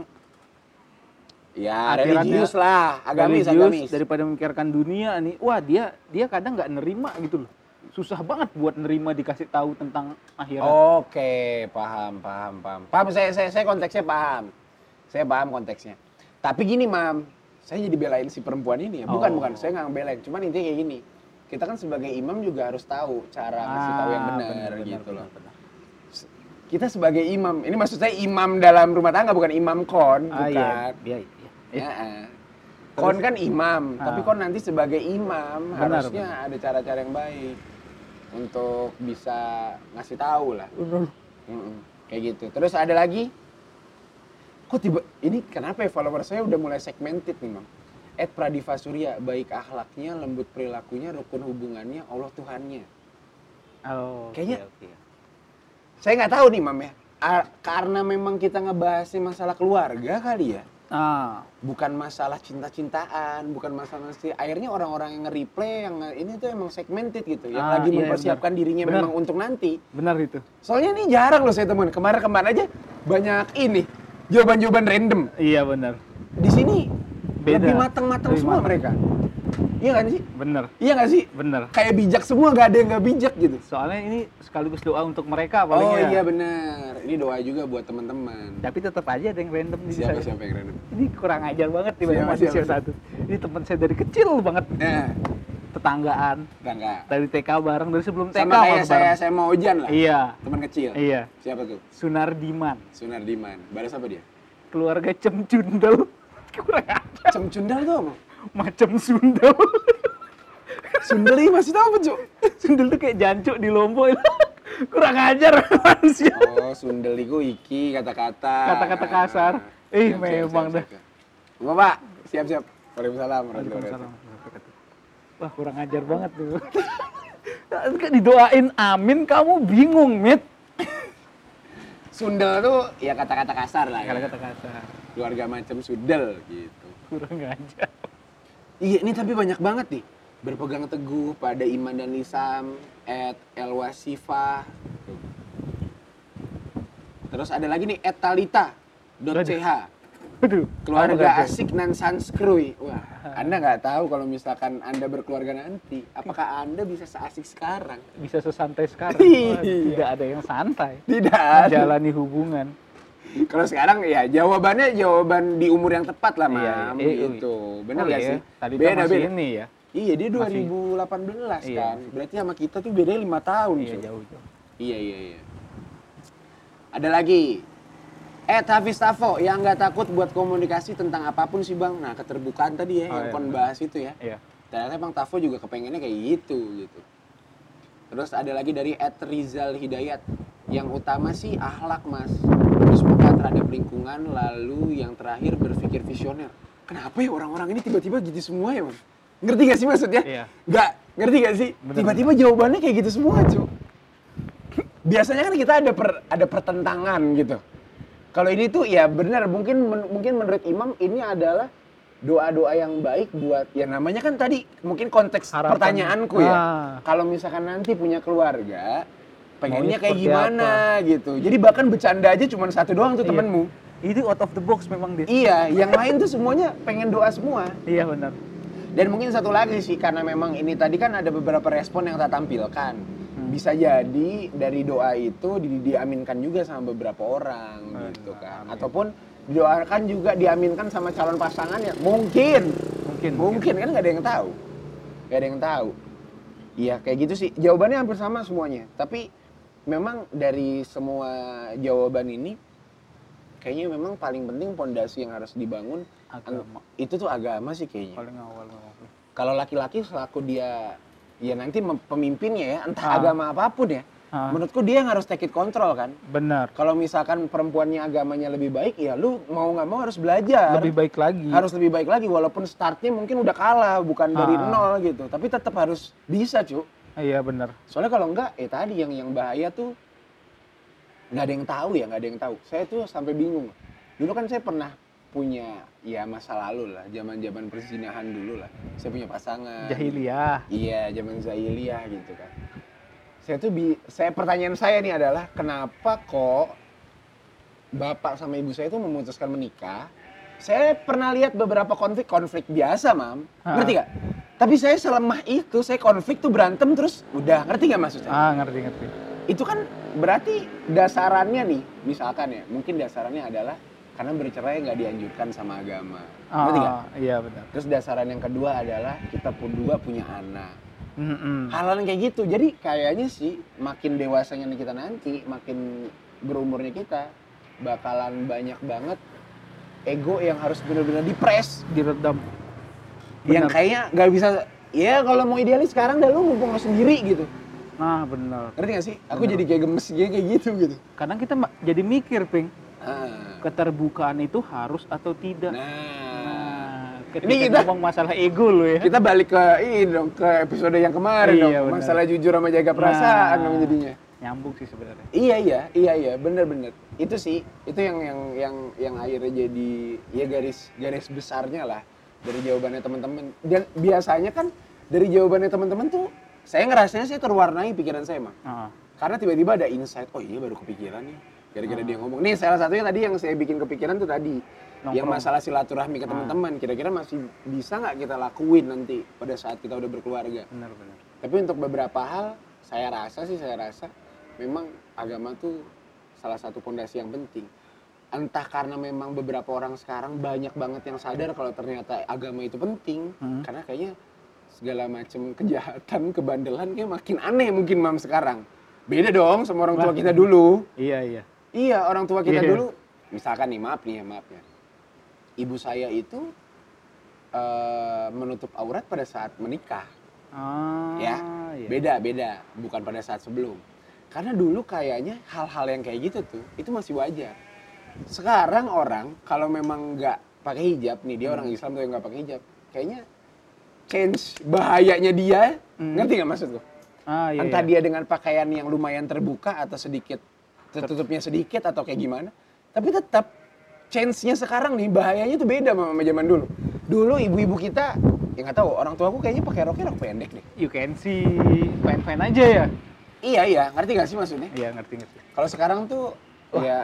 Ya, religius lah, agamis, religius, agamis. daripada memikirkan dunia nih, wah dia dia kadang nggak nerima gitu loh. Susah banget buat nerima dikasih tahu tentang akhirat. Oke, paham, paham, paham. Paham, saya, saya, saya konteksnya paham. Saya paham konteksnya. Tapi gini, Mam, saya jadi belain si perempuan ini ya. Bukan, Oh. bukan, saya nggak belain. Cuman intinya kayak gini. Kita kan sebagai imam juga harus tahu cara ngasih tahu yang Ah, benar benar, gitu benar, loh. benar. Kita sebagai imam, ini maksud saya imam dalam rumah tangga bukan imam kon, Ah, bukan. iya, iya, iya. Ya, ah. Kon kan imam, tapi Ah. kon nanti sebagai imam Benar, harusnya ada cara-cara yang baik untuk bisa ngasih tahu lah. Mm-mm, kayak gitu. Terus ada lagi, kok tiba ini kenapa ya follower saya udah mulai segmented nih, Mam? Ed Pradiva Surya, baik akhlaknya, lembut perilakunya, rukun hubungannya, Allah Tuhannya. Oh, Kayaknya- oke. Saya nggak tahu nih, Mam ya. A- karena memang kita ngebahasnya masalah keluarga kali ya. Ah, Bukan masalah cinta-cintaan, bukan masalah sih. Akhirnya orang-orang yang nge-replay, yang nge- ini tuh emang segmented gitu. Yang Ah, lagi iya, mempersiapkan benar. dirinya Benar. memang untuk nanti. benar itu. Soalnya ini jarang loh saya temuin. Kemarin-kemarin aja banyak ini jawaban-jawaban random. Iya benar. Di sini Beda. lebih matang-matang semua matang. mereka. Iya kan sih? Benar, Iya nggak sih? benar. Kayak bijak semua, nggak ada yang nggak bijak gitu. Soalnya ini sekaligus doa untuk mereka paling Oh ya. iya benar. Ini doa juga buat teman-teman. Tapi tetap aja ada yang random di Siapa saya. siapa yang random? Ini kurang ajar banget Siapa, manusia siapa? satu. Ini teman saya dari kecil banget, Nah, tetanggaan. Rangga. Dari TK bareng, dari sebelum TK Sama kayak saya saya mau hujan lah. Iya, Teman kecil. iya. Siapa tuh? Sunardiman. Sunardiman. Balas apa dia? keluarga cemcundel kurang ajar Cemcundal tuh apa? macam sundel Sundel ini masih tahu apa, Cuk? sundel tuh kayak jancuk di lombok itu kurang ajar manusia Oh, sundel itu iki kata-kata. kata-kata kasar eh Siap, siap, memang siap, dah siap. Bapak, siap-siap. Waalaikumsalam warahmatullahi Waalaikumsalam wabarakatuh. Wah kurang ajar banget tuh didoain amin kamu bingung mit Sundel tuh ya kata-kata kasar lah ya. kata-kata kasar Keluarga macam sundel gitu. kurang ajar Iya, ini tapi banyak banget nih. Berpegang teguh pada iman dan lisam, at elwasifah. Terus ada lagi nih, at Keluarga asik nan sanskrui. Wah, Anda nggak tahu kalau misalkan Anda berkeluarga nanti, apakah Anda bisa seasik sekarang? bisa sesantai sekarang Iya. Wah, tidak ada yang santai Tidak. menjalani hubungan Kalau sekarang ya jawabannya jawaban di umur yang tepat lah, Iya, Mam. iya. Eh, gitu. Benar Oh iya, sih? tadi beda, masih beda. ini ya Iya, dia Masih- 2018 Iya. kan. Berarti sama kita tuh bedanya lima tahun. iya Cuk. jauh jauh Iya iya iya. Ada lagi. Eh Hafiz Tafo yang nggak takut buat komunikasi tentang apa pun sih bang. Nah keterbukaan tadi ya Oh, yang iya, kon bahas itu ya. iya Ternyata bang Tafo juga kepengennya kayak gitu gitu. Terus ada lagi dari Ed Rizal Hidayat. Yang utama sih akhlak mas. Terus peka terhadap lingkungan. Lalu yang terakhir berpikir visioner. Kenapa ya orang-orang ini tiba-tiba gitu semua ya mas? Ngerti gak sih maksudnya? Iya. Nggak, ngerti gak sih? Tiba-tiba jawabannya kayak gitu semua cuy biasanya kan kita ada per, ada pertentangan gitu. Kalau ini tuh ya benar mungkin men- mungkin menurut Imam ini adalah doa-doa yang baik buat ya namanya kan tadi mungkin konteks Harapan. pertanyaanku ya. Ah. Kalau misalkan nanti punya keluarga pengennya kayak gimana gitu. Jadi bahkan bercanda aja cuma satu doang tuh Iya. temenmu. itu out of the box memang dia Iya, yang lain tuh semuanya pengen doa semua. iya benar Dan mungkin satu lagi sih karena memang ini tadi kan ada beberapa respon yang tak tampilkan. Bisa jadi dari doa itu di- diaminkan juga sama beberapa orang Hmm, gitu kan. amin. Ataupun didoakan juga diaminkan sama calon pasangannya. Mungkin. mungkin Mungkin kan nggak ada yang tahu. Nggak ada yang tahu. Iya kayak gitu sih. Jawabannya hampir sama semuanya. Tapi memang dari semua jawaban ini kayaknya memang paling penting pondasi yang harus dibangun agama itu tuh agama sih kayaknya paling awal. kalau laki-laki selaku dia ya nanti pemimpinnya ya entah Ah. agama apa pun ya Ah. menurutku dia yang harus take it control kan? Benar. Kalau misalkan perempuannya agamanya lebih baik ya lu mau nggak mau harus belajar. Lebih baik lagi. Harus lebih baik lagi walaupun startnya mungkin udah kalah bukan dari Ah. nol gitu tapi tetap harus bisa cu. Iya benar. Soalnya kalau enggak eh tadi yang yang bahaya tuh nggak ada yang tahu ya nggak ada yang tahu. Saya tuh sampai bingung. Dulu kan saya pernah punya ya masa lalu lah zaman zaman perzinahan dulu lah saya punya pasangan jahiliyah Iya, zaman Zahiliyah gitu kan. Saya tuh bi saya pertanyaan saya nih adalah kenapa kok bapak sama ibu saya tuh memutuskan menikah? Saya pernah lihat beberapa konflik-konflik biasa, Mam. Ha. Ngerti gak? Tapi saya selemah itu, saya konflik tuh berantem terus udah, ngerti gak maksudnya? ah ngerti ngerti Itu kan berarti dasarannya nih, misalkan ya, mungkin dasarannya adalah karena bercerai nggak dianjurkan sama agama. Gak? ah, iya benar Terus dasaran yang kedua adalah kita pun dua punya anak. Mm-mm. hal-hal yang kayak gitu jadi kayaknya sih makin dewasanya kita nanti makin berumurnya kita bakalan banyak banget ego yang harus benar-benar dipres diredam yang Benar. kayaknya nggak bisa ya kalau mau idealis sekarang dah lu mumpung lo sendiri gitu nah benar ngerti gak sih aku Benar. jadi kayak gemes kayak gitu gitu kadang kita jadi mikir ping ah. keterbukaan itu harus atau tidak? Nah. Nah, ketika Ini kita- ngomong masalah ego lo ya. Kita balik ke ini dong ke episode yang kemarin Iya, dong. benar. masalah jujur sama jaga perasaan Nah. dong jadinya. nyambung sih sebenarnya. Iya iya iya iya bener-bener itu sih itu yang yang yang yang akhirnya jadi ya garis garis besarnya lah dari jawabannya teman-teman. Dan biasanya kan dari jawabannya teman-teman tuh saya ngerasanya sih terwarnai pikiran saya mah Ah, karena tiba-tiba ada insight oh iya baru kepikiran nih gara-gara Ah. dia ngomong nih salah satunya tadi yang saya bikin kepikiran tuh tadi yang Nongkrong. masalah silaturahmi ke Ah. teman-teman kira-kira masih bisa nggak kita lakuin nanti pada saat kita udah berkeluarga benar benar tapi untuk beberapa hal saya rasa sih saya rasa memang agama tuh salah satu pondasi yang penting. Entah karena memang beberapa orang sekarang banyak banget yang sadar kalau ternyata agama itu penting Hmm. karena kayaknya segala macam kejahatan, kebandelan kayak makin aneh mungkin mam sekarang. Beda dong sama orang tua kita dulu. iya iya Iya, orang tua kita Iya. dulu. Misalkan nih maaf nih ya maaf ya. Ibu saya itu eh, menutup aurat pada saat menikah. Ah, Ya, iya. beda beda. Bukan pada saat sebelum. Karena dulu kayaknya hal-hal yang kayak gitu tuh itu masih wajar. Sekarang orang kalau memang nggak pakai hijab nih dia orang Islam tuh yang nggak pakai hijab kayaknya change bahayanya dia. Hmm. ngerti nggak maksudku Ah, iya, entah iya. dia dengan pakaian yang lumayan terbuka atau sedikit tertutupnya sedikit atau kayak gimana tapi tetap change-nya sekarang nih bahayanya tuh beda sama zaman dulu dulu ibu-ibu kita ya nggak tahu orang tua aku kayaknya pakai roknya rok pendek deh You can see fine-fine aja ya. iya iya ngerti gak sih maksudnya Iya, ngerti ngerti. kalau sekarang tuh ya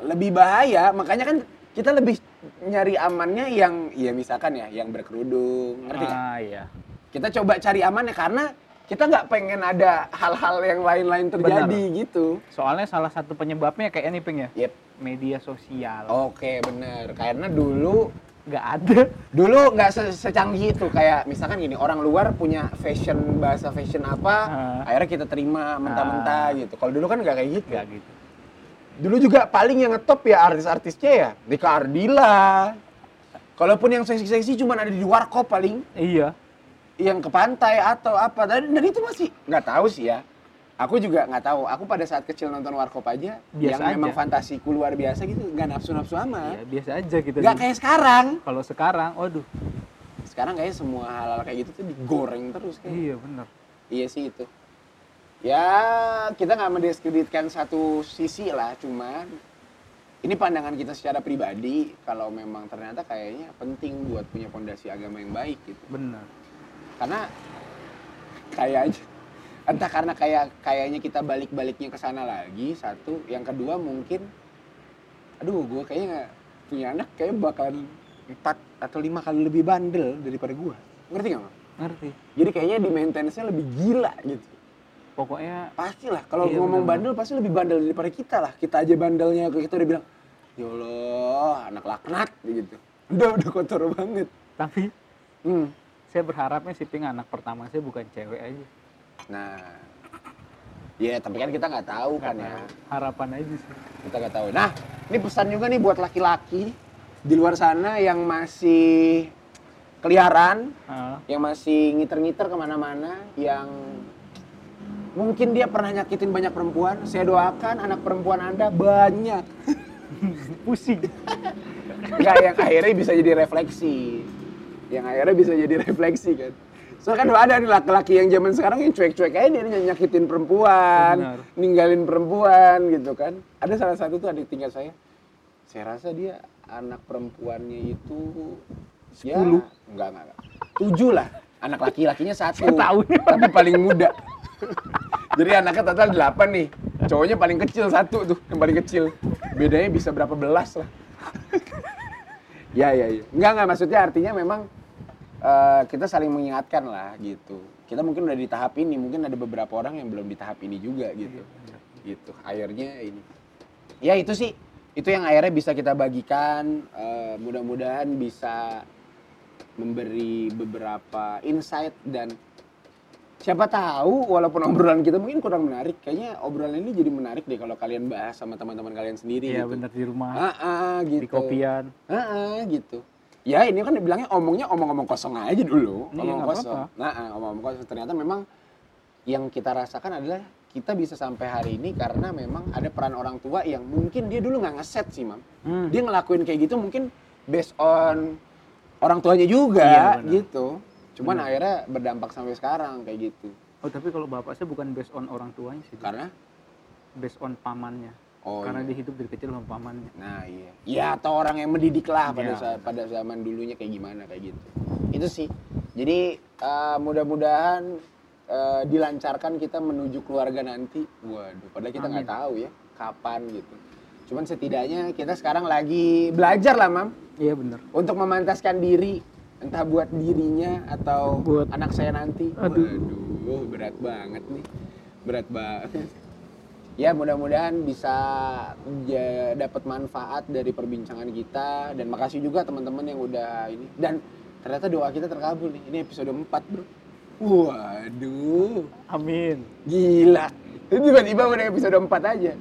lebih bahaya makanya kan kita lebih nyari amannya yang ya misalkan ya yang berkerudung ngerti Ah, iya. kita coba cari amannya karena kita nggak pengen ada hal-hal yang lain-lain terjadi gitu Soalnya salah satu penyebabnya kayak ini Ping ya. yep Media sosial. Oke bener, karena dulu Nggak ada. dulu nggak se- secanggih itu kayak misalkan gini orang luar punya fashion bahasa fashion apa, Ah. akhirnya kita terima mentah-mentah Ah. gitu. Kalau dulu kan nggak kayak gitu. Nggak gitu. Dulu juga paling yang ngetop ya artis-artisnya ya, Dika Ardila. Kalaupun yang seksi-seksi cuma ada di warkop paling, Iya. Yang ke pantai atau apa. Dan, dan itu masih nggak tahu sih ya. Aku juga nggak tahu. Aku pada saat kecil nonton warkop aja, Biasa yang memang aja. fantasiku luar biasa gitu, nggak nafsu-nafsu amat. Iya, biasa aja gitu. Nggak kayak sekarang. Kalau sekarang, waduh. sekarang kayaknya semua hal-hal kayak gitu tuh digoreng terus kayak. Iya, bener. Iya sih itu. Ya kita nggak mendiskreditkan satu sisi lah, cuman ini pandangan kita secara pribadi kalau memang ternyata kayaknya penting buat punya fondasi agama yang baik gitu. Bener. Karena kayaknya entah karena kayak kayaknya kita balik-baliknya ke sana lagi satu, yang kedua mungkin aduh gue kayaknya nggak punya anak kayak bakalan empat atau lima kali lebih bandel daripada gue. Ngerti nggak? Mam? Ngerti. Jadi kayaknya di maintenance-nya lebih gila gitu. Pokoknya Pastilah kalau Iya, ngomong bandel pasti lebih bandel daripada kita lah. Kita aja bandelnya kita udah bilang, "Ya Allah, anak laknat." gitu. Udah udah kotor banget. tapi Hmm. Saya berharapnya si Ping anak pertama saya bukan cewek aja. Nah. Ya, tapi kan kita nggak tahu kan ya. Harapan aja sih. Kita nggak tahu. Nah, ini pesan juga nih buat laki-laki di luar sana yang masih keliaran, Ah, yang masih ngiter-ngiter ke mana-mana, yang mungkin dia pernah nyakitin banyak perempuan. Saya doakan anak perempuan Anda banyak. pusing. Enggak, yang akhirnya bisa jadi refleksi. Yang akhirnya bisa jadi refleksi kan. Soalnya kan ada nih laki-laki yang zaman sekarang yang cuek-cuek aja dia nyakitin perempuan, Benar. ninggalin perempuan gitu kan. Ada salah satu tuh adik tingkat saya. Saya rasa dia anak perempuannya itu ya, Sepuluh. enggak, enggak, enggak. Tujuh lah. Anak laki-lakinya satu. Tahu. Tapi paling muda. Jadi anaknya total delapan nih. Cowoknya paling kecil satu tuh, yang paling kecil. Bedanya bisa berapa belas lah. Ya, ya, ya. Enggak, enggak. Maksudnya artinya memang eh, kita saling mengingatkan lah gitu. Kita mungkin udah di tahap ini, mungkin ada beberapa orang yang belum di tahap ini juga gitu. Gitu. Akhirnya ini. Ya itu sih. Itu yang akhirnya bisa kita bagikan. eh, Mudah-mudahan bisa memberi beberapa insight dan siapa tahu walaupun obrolan kita mungkin kurang menarik kayaknya obrolan ini jadi menarik deh kalau kalian bahas sama teman-teman kalian sendiri Iya gitu. bener di rumah. Ah, ah, gitu. Di kopian. Ah, ah, gitu. Ya ini kan dibilangnya omongnya omong-omong kosong aja dulu, Iya, omong kosong. apa-apa. Nah, ah, omong-omong kosong. Ternyata memang yang kita rasakan adalah kita bisa sampai hari ini karena memang ada peran orang tua yang mungkin dia dulu nggak ngeset sih, Mam. Hmm. Dia ngelakuin kayak gitu mungkin based on orang tuanya juga Iya, gitu. Cuman Benar. akhirnya berdampak sampai sekarang kayak gitu. Oh tapi kalau bapak saya bukan based on orang tuanya sih. Karena Based on pamannya. oh Karena iya. dia hidup dari kecil sama pamannya. Nah iya. Ya atau orang yang mendidik lah pada Iya, saat pada zaman dulunya kayak gimana kayak gitu. Itu sih. Jadi eh, mudah-mudahan eh, dilancarkan kita menuju keluarga nanti. Waduh, padahal kita nggak tahu ya kapan gitu. Cuman setidaknya kita sekarang lagi belajar lah, Mam, Iya bener. untuk memantaskan diri entah buat dirinya atau Buat- anak saya nanti. Aduh. Waduh, berat banget nih. Berat banget. Ya mudah-mudahan bisa ja- dapat manfaat dari perbincangan kita dan makasih juga teman-teman yang udah ini dan ternyata doa kita terkabul nih. Ini episode 4, Bro. Waduh, Amin. gila. Itu tiba-tiba udah episode 4 aja.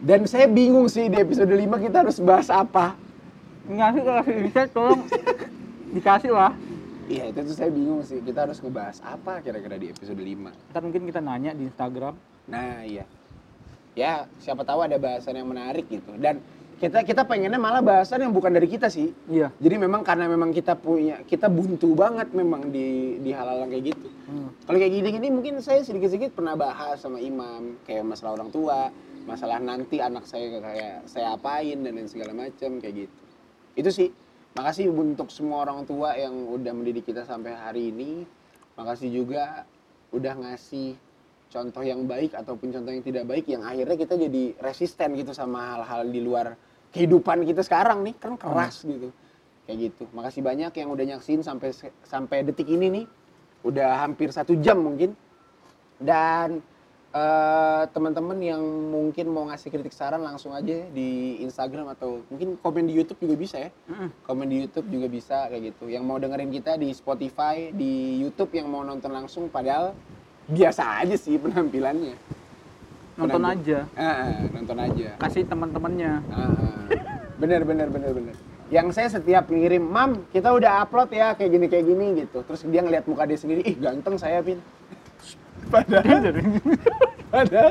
Dan saya bingung sih di episode 5 kita harus bahas apa. Ngasih kalau bisa tolong dikasih lah. Iya, itu tuh saya bingung sih. Kita harus ngebahas apa kira-kira di episode 5. Ntar mungkin kita nanya di Instagram. Nah, iya. Ya, siapa tahu ada bahasan yang menarik gitu. Dan kita kita pengennya malah bahasan yang bukan dari kita sih. Iya. Jadi memang karena memang kita punya kita buntu banget memang di di hal-hal kayak gitu. Hmm. Kalau kayak gini-gini mungkin saya sedikit-sedikit pernah bahas sama Imam kayak masalah orang tua, masalah nanti anak saya kayak saya apain dan lain segala macam kayak gitu. Itu sih. Makasih untuk semua orang tua yang udah mendidik kita sampai hari ini. Makasih juga udah ngasih contoh yang baik ataupun contoh yang tidak baik yang akhirnya kita jadi resisten gitu sama hal-hal di luar kehidupan kita sekarang nih. Kan keras gitu. Kayak gitu. Makasih banyak yang udah nyaksin sampai sampai detik ini nih. Udah hampir satu jam mungkin. Dan eh, teman-teman yang mungkin mau ngasih kritik saran langsung aja di Instagram atau mungkin komen di YouTube juga bisa ya. Komen di YouTube juga bisa kayak gitu. Yang mau dengerin kita di Spotify di YouTube yang mau nonton langsung padahal biasa aja sih penampilannya. Nonton Penampilan- aja. Ah, nonton aja. Kasih teman-temannya. Bener bener bener bener. Yang saya setiap ngirim mam kita udah upload ya kayak gini kayak gini gitu. Terus dia ngeliat muka dia sendiri ih ganteng saya pin padahal padahal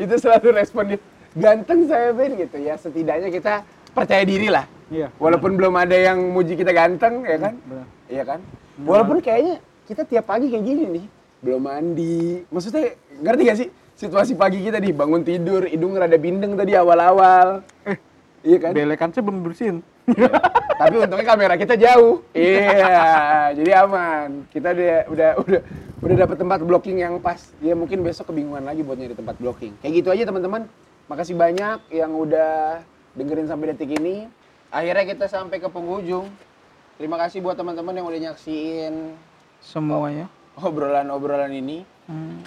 itu selalu respon dia ganteng saya pin gitu ya. Setidaknya kita percaya diri lah. Iya. walaupun belum ada yang muji kita ganteng ya kan? Benar. iya kan? Walaupun kayaknya kita tiap pagi kayak gini nih belum mandi. Maksudnya ngerti gak sih situasi pagi kita nih? Bangun tidur hidung rada bindeng tadi awal-awal iya kan? Belekan saya belum bersihin. tapi untungnya kamera kita jauh. Iya jadi aman. Kita udah udah udah udah dapat tempat blocking yang pas. Ya mungkin besok kebingungan lagi buat nyari tempat blocking. Kayak gitu aja teman-teman. Makasih banyak yang udah dengerin sampai detik ini. Akhirnya kita sampai ke penghujung. Terima kasih buat teman-teman yang udah nyaksiin Semuanya. obrolan-obrolan ini. Hmm.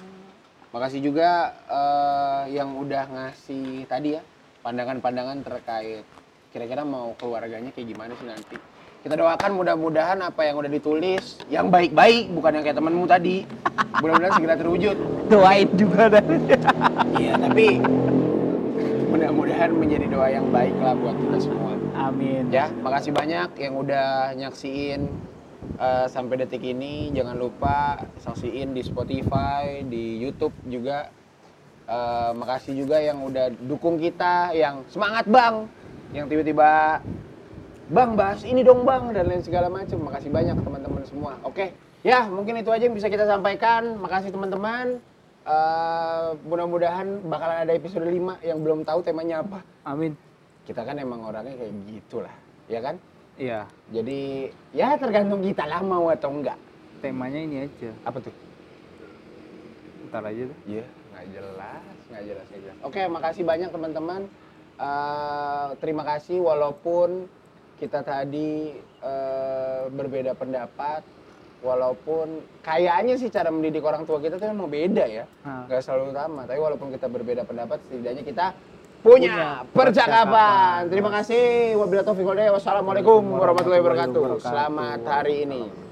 Makasih juga eh, yang udah ngasih tadi ya pandangan-pandangan terkait kira-kira mau keluarganya kayak gimana sih nanti. Kita doakan mudah-mudahan apa yang udah ditulis yang baik-baik bukan yang kayak temenmu tadi. Mudah-mudahan segera terwujud. Doain juga dah. Iya, tapi mudah-mudahan menjadi doa yang baik lah buat kita semua. Amin. Ya, makasih banyak yang udah nyaksiin eh, sampai detik ini. Jangan lupa saksiin di Spotify, di YouTube juga. Eh, makasih juga yang udah dukung kita, yang semangat bang, yang tiba-tiba bang bahas ini dong bang dan lain segala macam. Makasih banyak teman-teman semua. Oke, ya mungkin itu aja yang bisa kita sampaikan. Makasih teman-teman. Eh, mudah-mudahan bakalan ada episode 5 yang belum tahu temanya apa Amin. kita kan emang orangnya kayak gitulah ya kan Iya. jadi ya tergantung kita lah mau atau enggak Temanya ini aja. apa tuh Ntar aja deh. iya nggak jelas nggak jelas nggak jelas oke makasih banyak teman-teman Eh, terima kasih walaupun kita tadi eh, berbeda pendapat walaupun kayaknya sih cara mendidik orang tua kita tuh emang beda ya Nah. nggak selalu sama tapi walaupun kita berbeda pendapat setidaknya kita punya, Punya percakapan. percakapan. terima kasih wabillahi taufiq wassalamualaikum warahmatullahi wabarakatuh warahmatullahi wabarakatuh. selamat hari ini